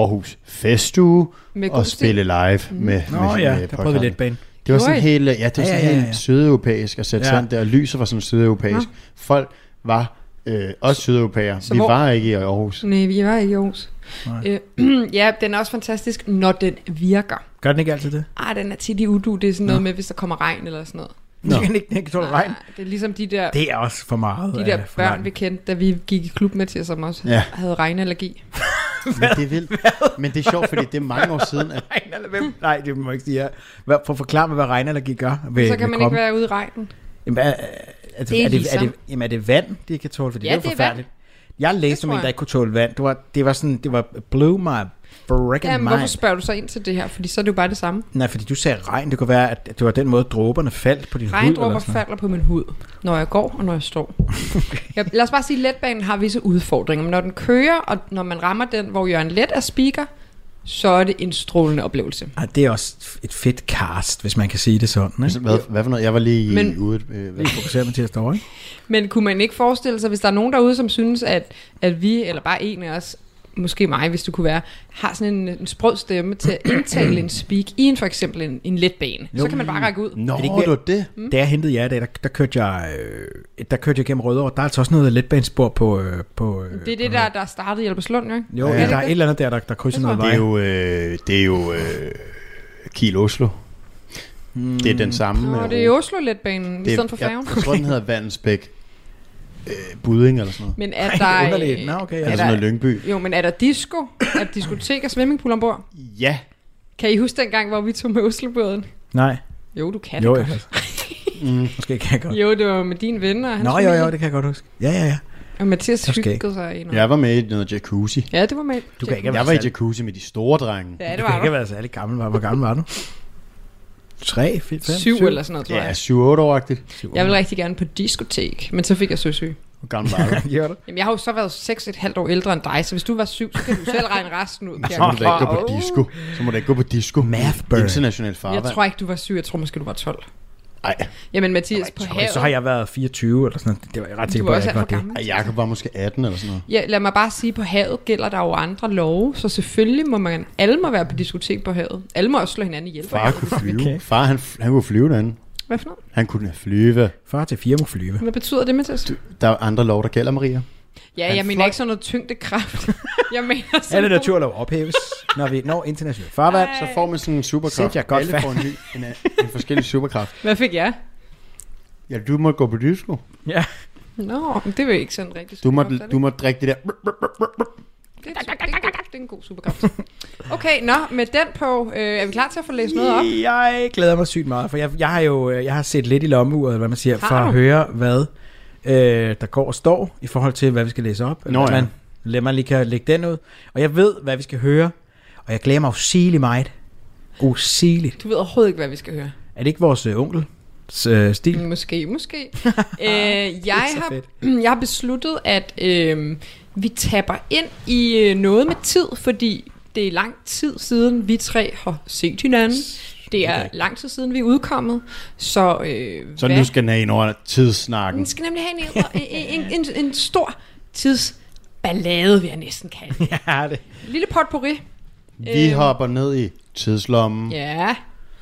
Aarhus Festuge og spille live Mhm. med, Nå med, ja, med der prøvede vi letbane. Det var sådan helt, ja, det var Ja, sådan ja, ja, helt ja. sydeuropæisk at sætte Ja. sådan der, og lyset var sådan sydeuropæisk. Nå. Folk var øh, også sydeuropæere. Så Vi hvor- var ikke i Aarhus. Nej, vi var ikke i Aarhus. Nej. Øh, *clears throat* ja, den er også fantastisk, når den virker. Gør den ikke altid det? Ej, den er tit i udu. Det er sådan Nå. noget med, hvis der kommer regn eller sådan noget. *laughs* Nå. Den kan ikke, kan tåle regn. Det er ligesom de der, Det er også for meget. de øh, der for børn, vi kendte, da vi gik i klub med til, som også Ja. havde regnallergi. *laughs* Men det er vildt. Men det er sjovt, fordi det er mange år siden, at *laughs* Regn eller hvem? Nej, det må jeg ikke sige. her. Hvad, for at forklare mig, hvad regnallergi gør ved, Så kan man kroppen. ikke være ude i regnen. Jamen, er, er, det, er er, det, er, det, jamen, er det vand, de kan tåle? Fordi Ja, det er jo det er forfærdeligt. Jeg læste om en, der ikke kunne tåle vand. Det var, det var sådan, det var blew my freaking Jamen, mind. hvorfor spørger du så ind til det her? Fordi så er det jo bare det samme. Nej, fordi du sagde regn. Det kunne være, at det var den måde, dråberne faldt på din hud. Regndråber falder på min hud, når jeg går og når jeg står. *laughs* jeg, lad os bare sige, at letbanen har visse udfordringer. Men når den kører, og når man rammer den, hvor Jørgen Let er speaker, så er det en strålende oplevelse. Ej, det er også et fedt cast, hvis man kan sige det sådan. Ikke? hvad, hvad for noget? Jeg var lige Men- ude... Øh, hvad, Lige fokusere Mathias derovre, ikke? Men kunne man ikke forestille sig, hvis der er nogen derude, som synes, at, at vi, eller bare en af os, måske mig, hvis du kunne være, har sådan en, en sprød stemme til at *clears throat* indtale en speak i en for eksempel en, en letbane. Jo. Så kan man bare række ud. Nå, Er det ikke det var det. Mm. Da jeg hentede jer i dag, der, der, kørte jeg, øh, der kørte jeg gennem Rødovre. Der er altså også noget letbanespor på... Øh, på øh, Det er det der, der startede i Alberslund, jo ikke? Jo, Ja, ja, det der er det? et eller andet der, der, der krydser Det noget Det vej. er jo, øh, det er jo øh, Kiel Oslo. Mm. Det er den samme. Nå, det er Oslo-letbanen, i det er- stedet for færgen. Jeg, jeg tror, den *laughs* hedder Vandensbæk. Øh, Budding eller sådan noget. Men er der... er underligt. Nå, okay, ja. er Eller sådan noget Lyngby. Jo, men er der disco? Er der diskotek og swimmingpool ombord? Ja. Kan I huske den gang, hvor vi tog med Oslobåden? Nej. Jo, du kan Jo, det godt. Mm, måske kan jeg godt. Jo, det var med din ven og hans Nå, jo, familie. jo, det kan jeg godt huske. Ja, ja, ja. Og Mathias Måske. hyggede sig i noget. Jeg var med i noget jacuzzi. Ja, det var med. Du kan ikke Jeg var i jacuzzi med de store drenge. Ja, det Du var kan ikke du. været særlig gammel. Hvor hvor gammel var du? 3, 5, Syv eller sådan noget, tror Ja, jeg. 7-8-årigt. Jeg ville rigtig gerne på diskotek, men så fik jeg søsyg. Hvor gammel var du? *laughs* Gjorde du? Jamen, jeg har jo så været 6 et halvt år ældre end dig, så hvis du var syv, så kan du selv regne resten ud. Så må du da ikke gå på disco. Så må du ikke gå på disco. Math burn. International farvand. Jeg tror ikke, du var syv. Jeg tror måske, du var 12. Ej. Jamen, Mathias, på Okay, havet... så har jeg været 24 eller sådan noget. Det var jeg ret sikker på, at jeg ikke var det. gammel. Ej, Jakob var måske 18 eller sådan noget. Ja, lad mig bare sige, på havet gælder der jo andre love, så selvfølgelig må man, alle må være på diskotek på havet. Alle må også slå hinanden ihjel. på Far havet. kunne flyve. Okay. Far, han, han kunne flyve derinde. Hvad for noget? Han kunne flyve. Far til fire må flyve. Hvad betyder det, Mathias? Der er andre lov, der gælder, Maria. Ja, Han jeg mener fløj- ikke sådan noget tyngdekraft. *laughs* jeg mener sådan Alle naturlov ophæves, når vi når internationalt farvand. Så får man sådan en superkraft. Sæt jer godt Alle fast. får en, ny, en, en forskellig superkraft. Hvad fik jeg? Ja, du må gå på disco. Ja. Nå, men det vil ikke sådan rigtig Du må, du må drikke det der. Det er, en, super- det, er en god, det er en god superkraft. Okay, nå, med den på, øh, er vi klar til at få læst noget op? Jeg glæder mig sygt meget, for jeg, jeg har jo øh, jeg har set lidt i lommeuret, hvad man siger, Har for at høre, hvad øh, der går og står i forhold til, hvad vi skal læse op. Nå ja. man, lad mig lige kan lægge den ud. Og jeg ved, hvad vi skal høre, og jeg glæder mig usigeligt meget. Usigeligt. Du ved overhovedet ikke, hvad vi skal høre. Er det ikke vores øh, onkel? Øh, stil? Måske, måske. *laughs* øh, jeg, har, fedt. *clears throat* jeg har besluttet, at øh, vi tapper ind i øh, noget med tid, fordi det er lang tid siden, vi tre har set hinanden. Det er lang tid siden, vi er udkommet. Så, øh, Så hvad? nu skal den have en over tidssnakken. Den skal nemlig have en, en, en, en, en stor tidsballade, vil jeg næsten kalde det. *laughs* Ja, det. Lille potpourri. Vi Øhm. hopper ned i tidslommen, Ja.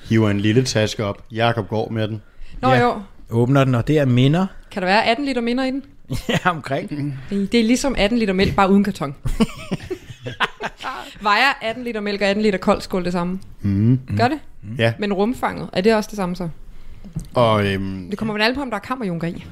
hiver en lille taske op. Jakob går med den. Nå Ja. jo, Åbner den, og det er minder. kan der være 18 liter minder i den? *laughs* ja, omkring. Det det er ligesom 18 liter mælk, bare uden karton. *laughs* *laughs* Vejer 18 liter mælk og 18 liter kold skål det samme? Mm. Gør det? Ja, Men rumfanget, er det også det samme så? og øhm, Det kommer vel alle på, om der er kammerjunker i.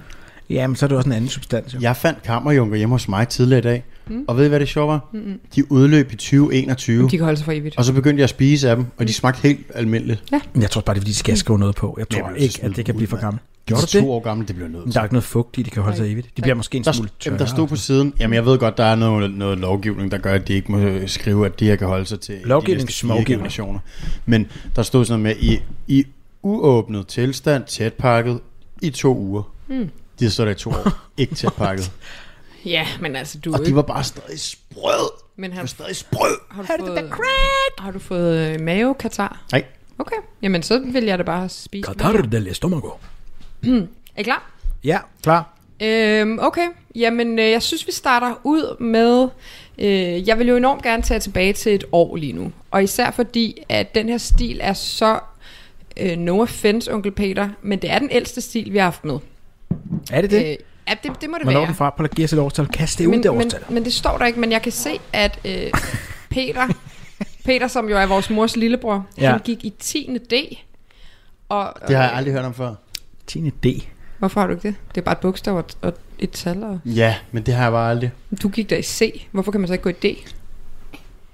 Ja, men så er det også en anden substans. Jo. jeg fandt kammerjunker hjemme hos mig tidligere i dag. Mm. Og ved I, hvad det sjove var? Mm-mm. De udløb i 2021. De kan holde sig for evigt. Og så begyndte jeg at spise af dem, og de smagte helt almindeligt. Men Jeg tror bare, det er fordi, de skal skrive noget på. Jeg tror Jamen, ikke, at det kan blive for gammelt. De Gjorde du det? to år gamle, det bliver nødt Men der er ikke noget fugt i, de kan holde sig evigt. De bliver måske en der, smule jamen, tørre. der stod på siden, jamen jeg ved godt, der er noget, noget lovgivning, der gør, at de ikke må skrive, at de her kan holde sig til de næste generationer. Men der stod sådan noget med, i, i uåbnet tilstand, tætpakket, i to uger. Mm. De stået der i to år, *laughs* ikke tætpakket. Ja, men altså, du Og de var bare stadig sprød. Men har, var stadig sprød. har du fået, har du fået øh, mavekatar? Nej. Okay, jamen så vil jeg da bare spise. Qatar del Estomago. *clears throat* er I klar? Ja, klar. Øhm, okay, jamen øh, jeg synes, vi starter ud med... Øh, jeg vil jo enormt gerne tage tilbage til et år lige nu. Og især fordi, at den her stil er så... Øh, no offense, onkel Peter, men det er den ældste stil, vi har haft med. Er det det? Øh, ja, det, det må det Hvornår er være. den fra? Os et årstal. Kast det ud, men, det men, årstal. men det står der ikke, men jeg kan se, at øh, *laughs* Peter, Peter, som jo er vores mors lillebror, ja. Ja. han gik i 10. D. Og, Det har jeg aldrig hørt om før. 10. D. Hvorfor har du ikke det? Det er bare et bogstav og, og et tal. Og... Ja, men det har jeg bare aldrig. Du gik der i C. Hvorfor kan man så ikke gå i D?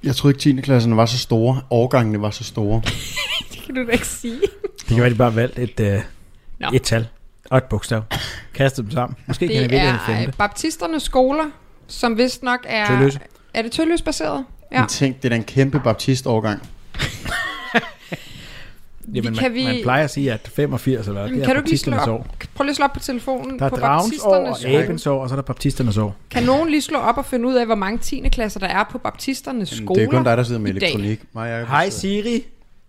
Jeg troede ikke 10. klasserne var så store. Årgangene var så store. *laughs* Det kan du da ikke sige. Det kan være, de bare valgt et, øh, Nå. et tal og et bogstav. Kastet dem sammen. Måske kan jeg Det vælge en er femte. øh, baptisternes skoler, som vist nok er... Tølløse. Er det tølløs baseret? Ja. Men tænk, det er da en kæmpe baptist-årgang. *laughs* Jamen, kan man, vi- man plejer at sige, at 85 eller Jamen, det er kan du ikke lige slå op? år. Prøv lige at slå op på telefonen. Der er på dragens år og baptisternes abens år, og så er der baptisternes år. Kan nogen lige slå op og finde ud af, hvor mange 10. klasser der er på baptisternes skoler Det er kun dig, der sidder med i dag? elektronik. Jeg Hej Siri.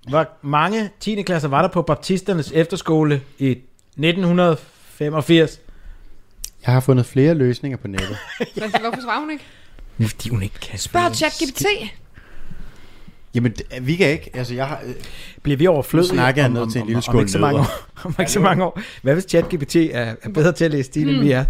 Hvor mange 10. klasser var der på baptisternes efterskole i 1985? Jeg har fundet flere løsninger på nettet. *laughs* Hvad- Hvorfor svarer hun ikke? Fordi hun ikke kan Spørg ChatGPT. Jamen, vi kan ikke. Altså, jeg har... øh, Bliver vi overflødige Nu snakker jeg om- ned om- til en om- lille om skål ikke så mange år. Om ikke så mange år. Hvad hvis ChatGPT er, er bedre til at læse stil, end vi er?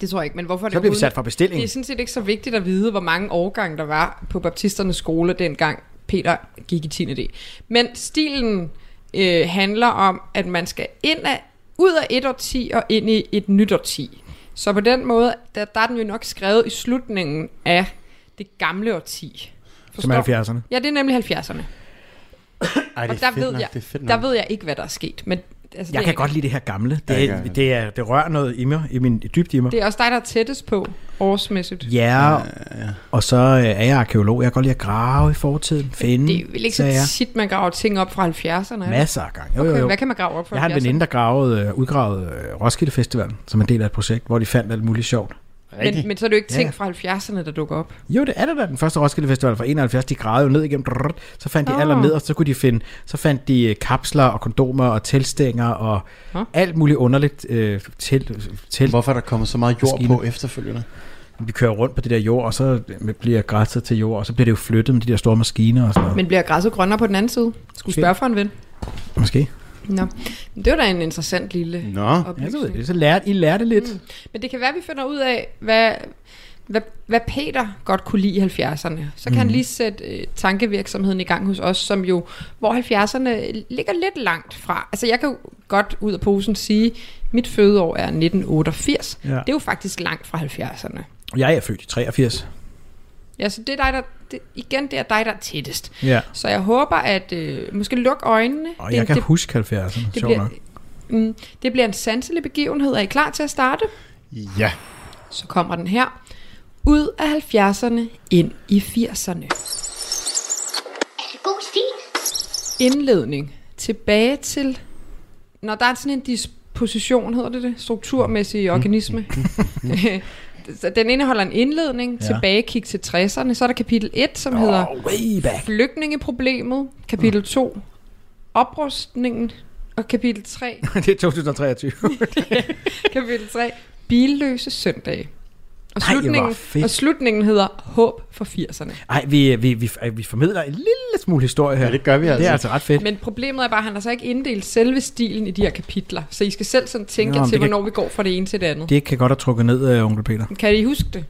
Det tror jeg ikke, men hvorfor er det Så bliver vi sat fra bestilling. Det er sådan set ikke så vigtigt at vide, hvor mange årgange der var på baptisternes skole, dengang Peter gik i 10. D. Men stilen øh, handler om, at man skal ind af, ud af et årti og ind i et nyt årti. Så på den måde, der, der er den jo nok skrevet i slutningen af det gamle årti. Som er 70'erne. Ja, det er nemlig 70'erne. Ej, det og er der fedt ved nok, jeg, det er fedt der nok. ved jeg ikke, hvad der er sket. Men, altså, Jeg det, kan godt lide det her gamle. Det, Ja, det er, jeg. det, er, det rører noget i mig, i min i dybt i mig. det er også dig, der er tættest på årsmæssigt. Ja, og så øh, er jeg arkeolog. Jeg kan godt lide at grave i fortiden, finde Det er vel ikke så sager. tit, man graver ting op fra 70'erne? er det? Masser af gange. Jo, Okay, jo, jo. hvad kan man grave op fra Jeg har en 70'erne? veninde, der gravede, øh, udgravede øh, Roskilde Festival som en del af et projekt, hvor de fandt alt muligt sjovt. Men, men så er det jo ikke ting Ja. fra 70'erne, der dukker op. Jo, det er det da. Den første Roskilde Festival fra 71, de gravede jo ned igennem, drrrt, så fandt de Nå. aller ned, og så kunne de finde, så fandt de øh, kapsler og kondomer og teltstænger og alt muligt underligt øh, til, til. Hvorfor er der kommet så meget jord Maskiner. på efterfølgende? Vi kører rundt på det der jord, og så bliver græsset til jord, og så bliver det jo flyttet med de der store maskiner og sådan noget. Men bliver græsset grønnere på den anden side? Skulle spørge for en ven. Måske. Nå, det var da en interessant lille Nå. Ja, så, oplysning. ved jeg, så lærte, I lærte lidt. Mm. Men det kan være, at vi finder ud af, hvad, hvad, hvad Peter godt kunne lide i 70'erne. Så kan mm. han lige sætte øh, tankevirksomheden i gang hos os, som jo, hvor 70'erne ligger lidt langt fra. Altså jeg kan jo godt ud af posen sige, mit fødeår er 1988. Ja. Det er jo faktisk langt fra 70'erne. Jeg er født i 83. Ja, så det er dig, der, det, igen, det er dig, der er tættest. Ja. Så jeg håber, at øh, måske luk øjnene. Og Det- jeg kan det, huske 70'erne, det sjovt bliver, nok. mm, det bliver en sanselig begivenhed. Er I klar til at starte? Ja. Så kommer den her. Ud af 70'erne, ind i 80'erne. Er det god stil? Indledning. Tilbage til... Når der er sådan en disposition, hedder det det? Strukturmæssig organisme. *laughs* *laughs* Så den indeholder en indledning, Ja. tilbagekig til 60'erne. Så er der kapitel 1, som oh, hedder. Flygtningeproblemet. Kapitel 2, oprustningen. Og kapitel 3, *laughs* det er 2023. *laughs* kapitel 3 billøse søndage. Og Ej, slutningen, fedt. og slutningen hedder Håb for 80'erne. Ej, vi, vi, vi, vi formidler en lille smule historie her. Ja, det gør vi Det er altså. altså ret fedt. Men problemet er bare, at han har så ikke inddelt selve stilen i de her kapitler. Så I skal selv sådan tænke Nå, til, det kan- hvornår vi går fra det ene til det andet. Det kan godt have trukket ned, uh, onkel Peter. Kan I huske det?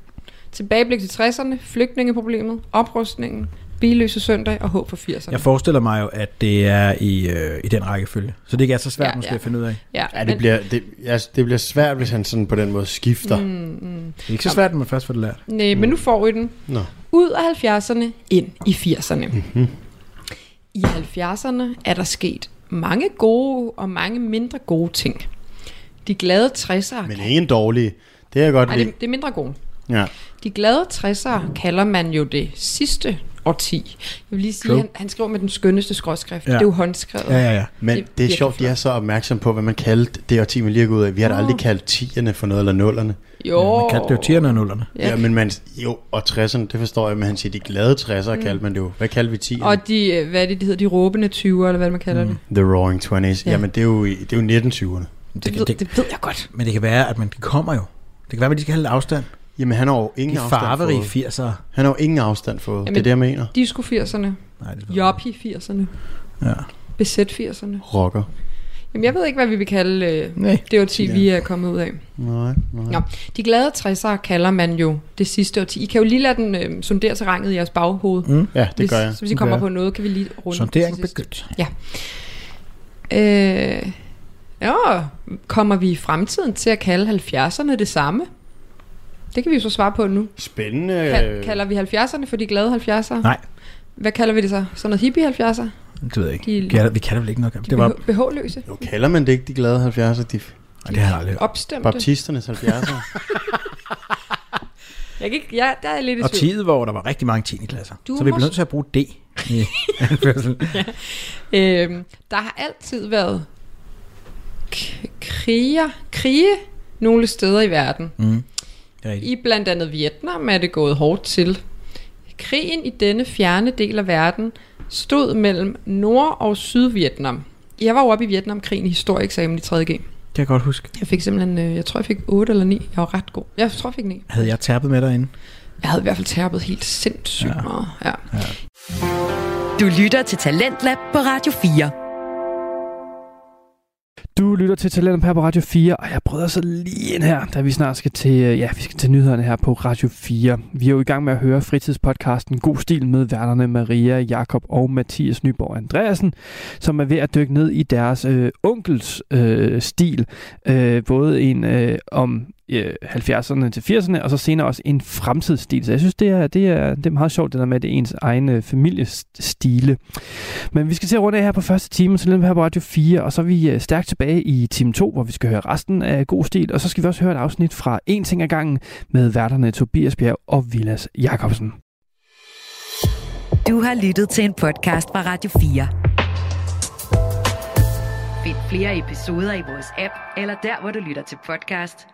Tilbageblik til 60'erne, flygtningeproblemet, oprustningen, billøse søndag og håb for 80'erne. Jeg forestiller mig jo, at det er i, øh, i den rækkefølge. Så det ikke er så svært Ja, måske ja. at finde ud af. Ja, Ja, det men- bliver, det, ja, det bliver svært, hvis han sådan på den måde skifter. Mm. Det er ikke så svært, når man først får det lært. Nej, men nu får I den. Nå. Ud af 70'erne, ind i 80'erne. Mm-hmm. I 70'erne er der sket mange gode og mange mindre gode ting. De glade 60'ere... Men ingen dårlige. Det er godt Nej, det, det er mindre gode. Ja. De glade 60'ere kalder man jo det sidste årti. Jeg vil lige sige, True. han, han skriver med den skønneste skråskrift. Ja. Ja. Det er jo håndskrevet. Ja, ja, ja. Men det, det er sjovt, de er så opmærksom på, hvad man kaldte det årti, man lige er gået ud af. Vi har da Nå. aldrig kaldt tierne for noget, eller nullerne. Jo. Man kaldte det jo tierne og nullerne. Ja. ja, men man, jo, og 60'erne, det forstår jeg, men han siger, de glade 60'ere Mm. kaldte man det jo. Hvad kaldte vi tierne? Og de, øh, hvad er det, de hedder, de råbende 20'er, eller hvad man kalder mm. det. The Roaring Twenties. Ja. Ja. Jamen, det er jo, det er jo 1920'erne. Det, ved, det ved jeg godt. Men det kan være, at man de kommer jo. Det kan være, at de skal have lidt afstand. Jamen, han har jo ingen De afstand farverige fået. 80'ere. Han har jo ingen afstand fået. Jamen, det er det, jeg mener. Disco 80'erne. Nej, det Joppie 80'erne. Ja. Besæt 80'erne. Rocker. Jamen, jeg ved ikke, hvad vi vil kalde øh, Nej. det årti, vi er kommet ud af. Nej, nej. Nå, de glade 60'ere kalder man jo det sidste årti. I kan jo lige lade den øh, sondere terrænet i jeres baghoved. Mm. Ja, det hvis, gør jeg. Så hvis I kommer gør på noget, kan vi lige runde Sondering begyndt. Ja. Øh, ja, kommer vi i fremtiden til at kalde 70'erne det samme? Det kan vi jo så svare på nu. Spændende. Kal- kalder vi 70'erne for de glade 70'ere? Nej. Hvad kalder vi det så? Sådan noget hippie 70'er? Det ved jeg ikke. De- Vi kalder, vi kalder vel ikke noget. De Det var, BH BH-løse? Jo, kalder man det ikke de glade 70'ere? De Nej, det har jeg aldrig. Opstemte? baptisternes 70'ere? *laughs* Jeg ikke, ja, der er lidt i og tid, hvor der var rigtig mange 10. klasser. Du så vi bliver nødt til at bruge D i *laughs* anførselen. Øhm, der har altid været k- kriger, krige nogle steder i verden. Mm. Rigtigt. I blandt andet Vietnam er det gået hårdt til. Krigen i denne fjerne del af verden stod mellem Nord- og Sydvietnam. Jeg var jo oppe i Vietnamkrigen i historieeksamen i 3.G. Det kan jeg godt huske. Jeg fik simpelthen, øh, jeg tror jeg fik 8 eller 9. Jeg var ret god. Jeg tror jeg fik 9. Havde jeg tappet med derinde? Jeg havde i hvert fald tærpet helt sindssygt ja. meget. Ja. Du lytter til Talentlab på Radio 4. Du lytter til Talent her på Radio 4, og jeg bryder så lige ind her, da vi snart skal til, øh, ja, vi skal til nyhederne her på Radio 4. Vi er jo i gang med at høre fritidspodcasten God Stil med værterne Maria, Jakob og Mathias Nyborg Andreasen, som er ved at dykke ned i deres øh, onkels øh, stil. Øh, både en øh, om øh, 70'erne til 80'erne, og så senere også en fremtidsstil. Så jeg synes, det er, det er, det er meget sjovt, det der med, at det er ens egen øh, familiestile. Men vi skal til at runde af her på første time, så her på Radio 4, og så er vi øh, stærkt tilbage i time 2, hvor vi skal høre resten af God Stil, og så skal vi også høre et afsnit fra En ting ad gangen med værterne Tobias Bjerg og Vilas Jakobsen. Du har lyttet til en podcast fra Radio 4. Find flere episoder i vores app, eller der, hvor du lytter til podcast.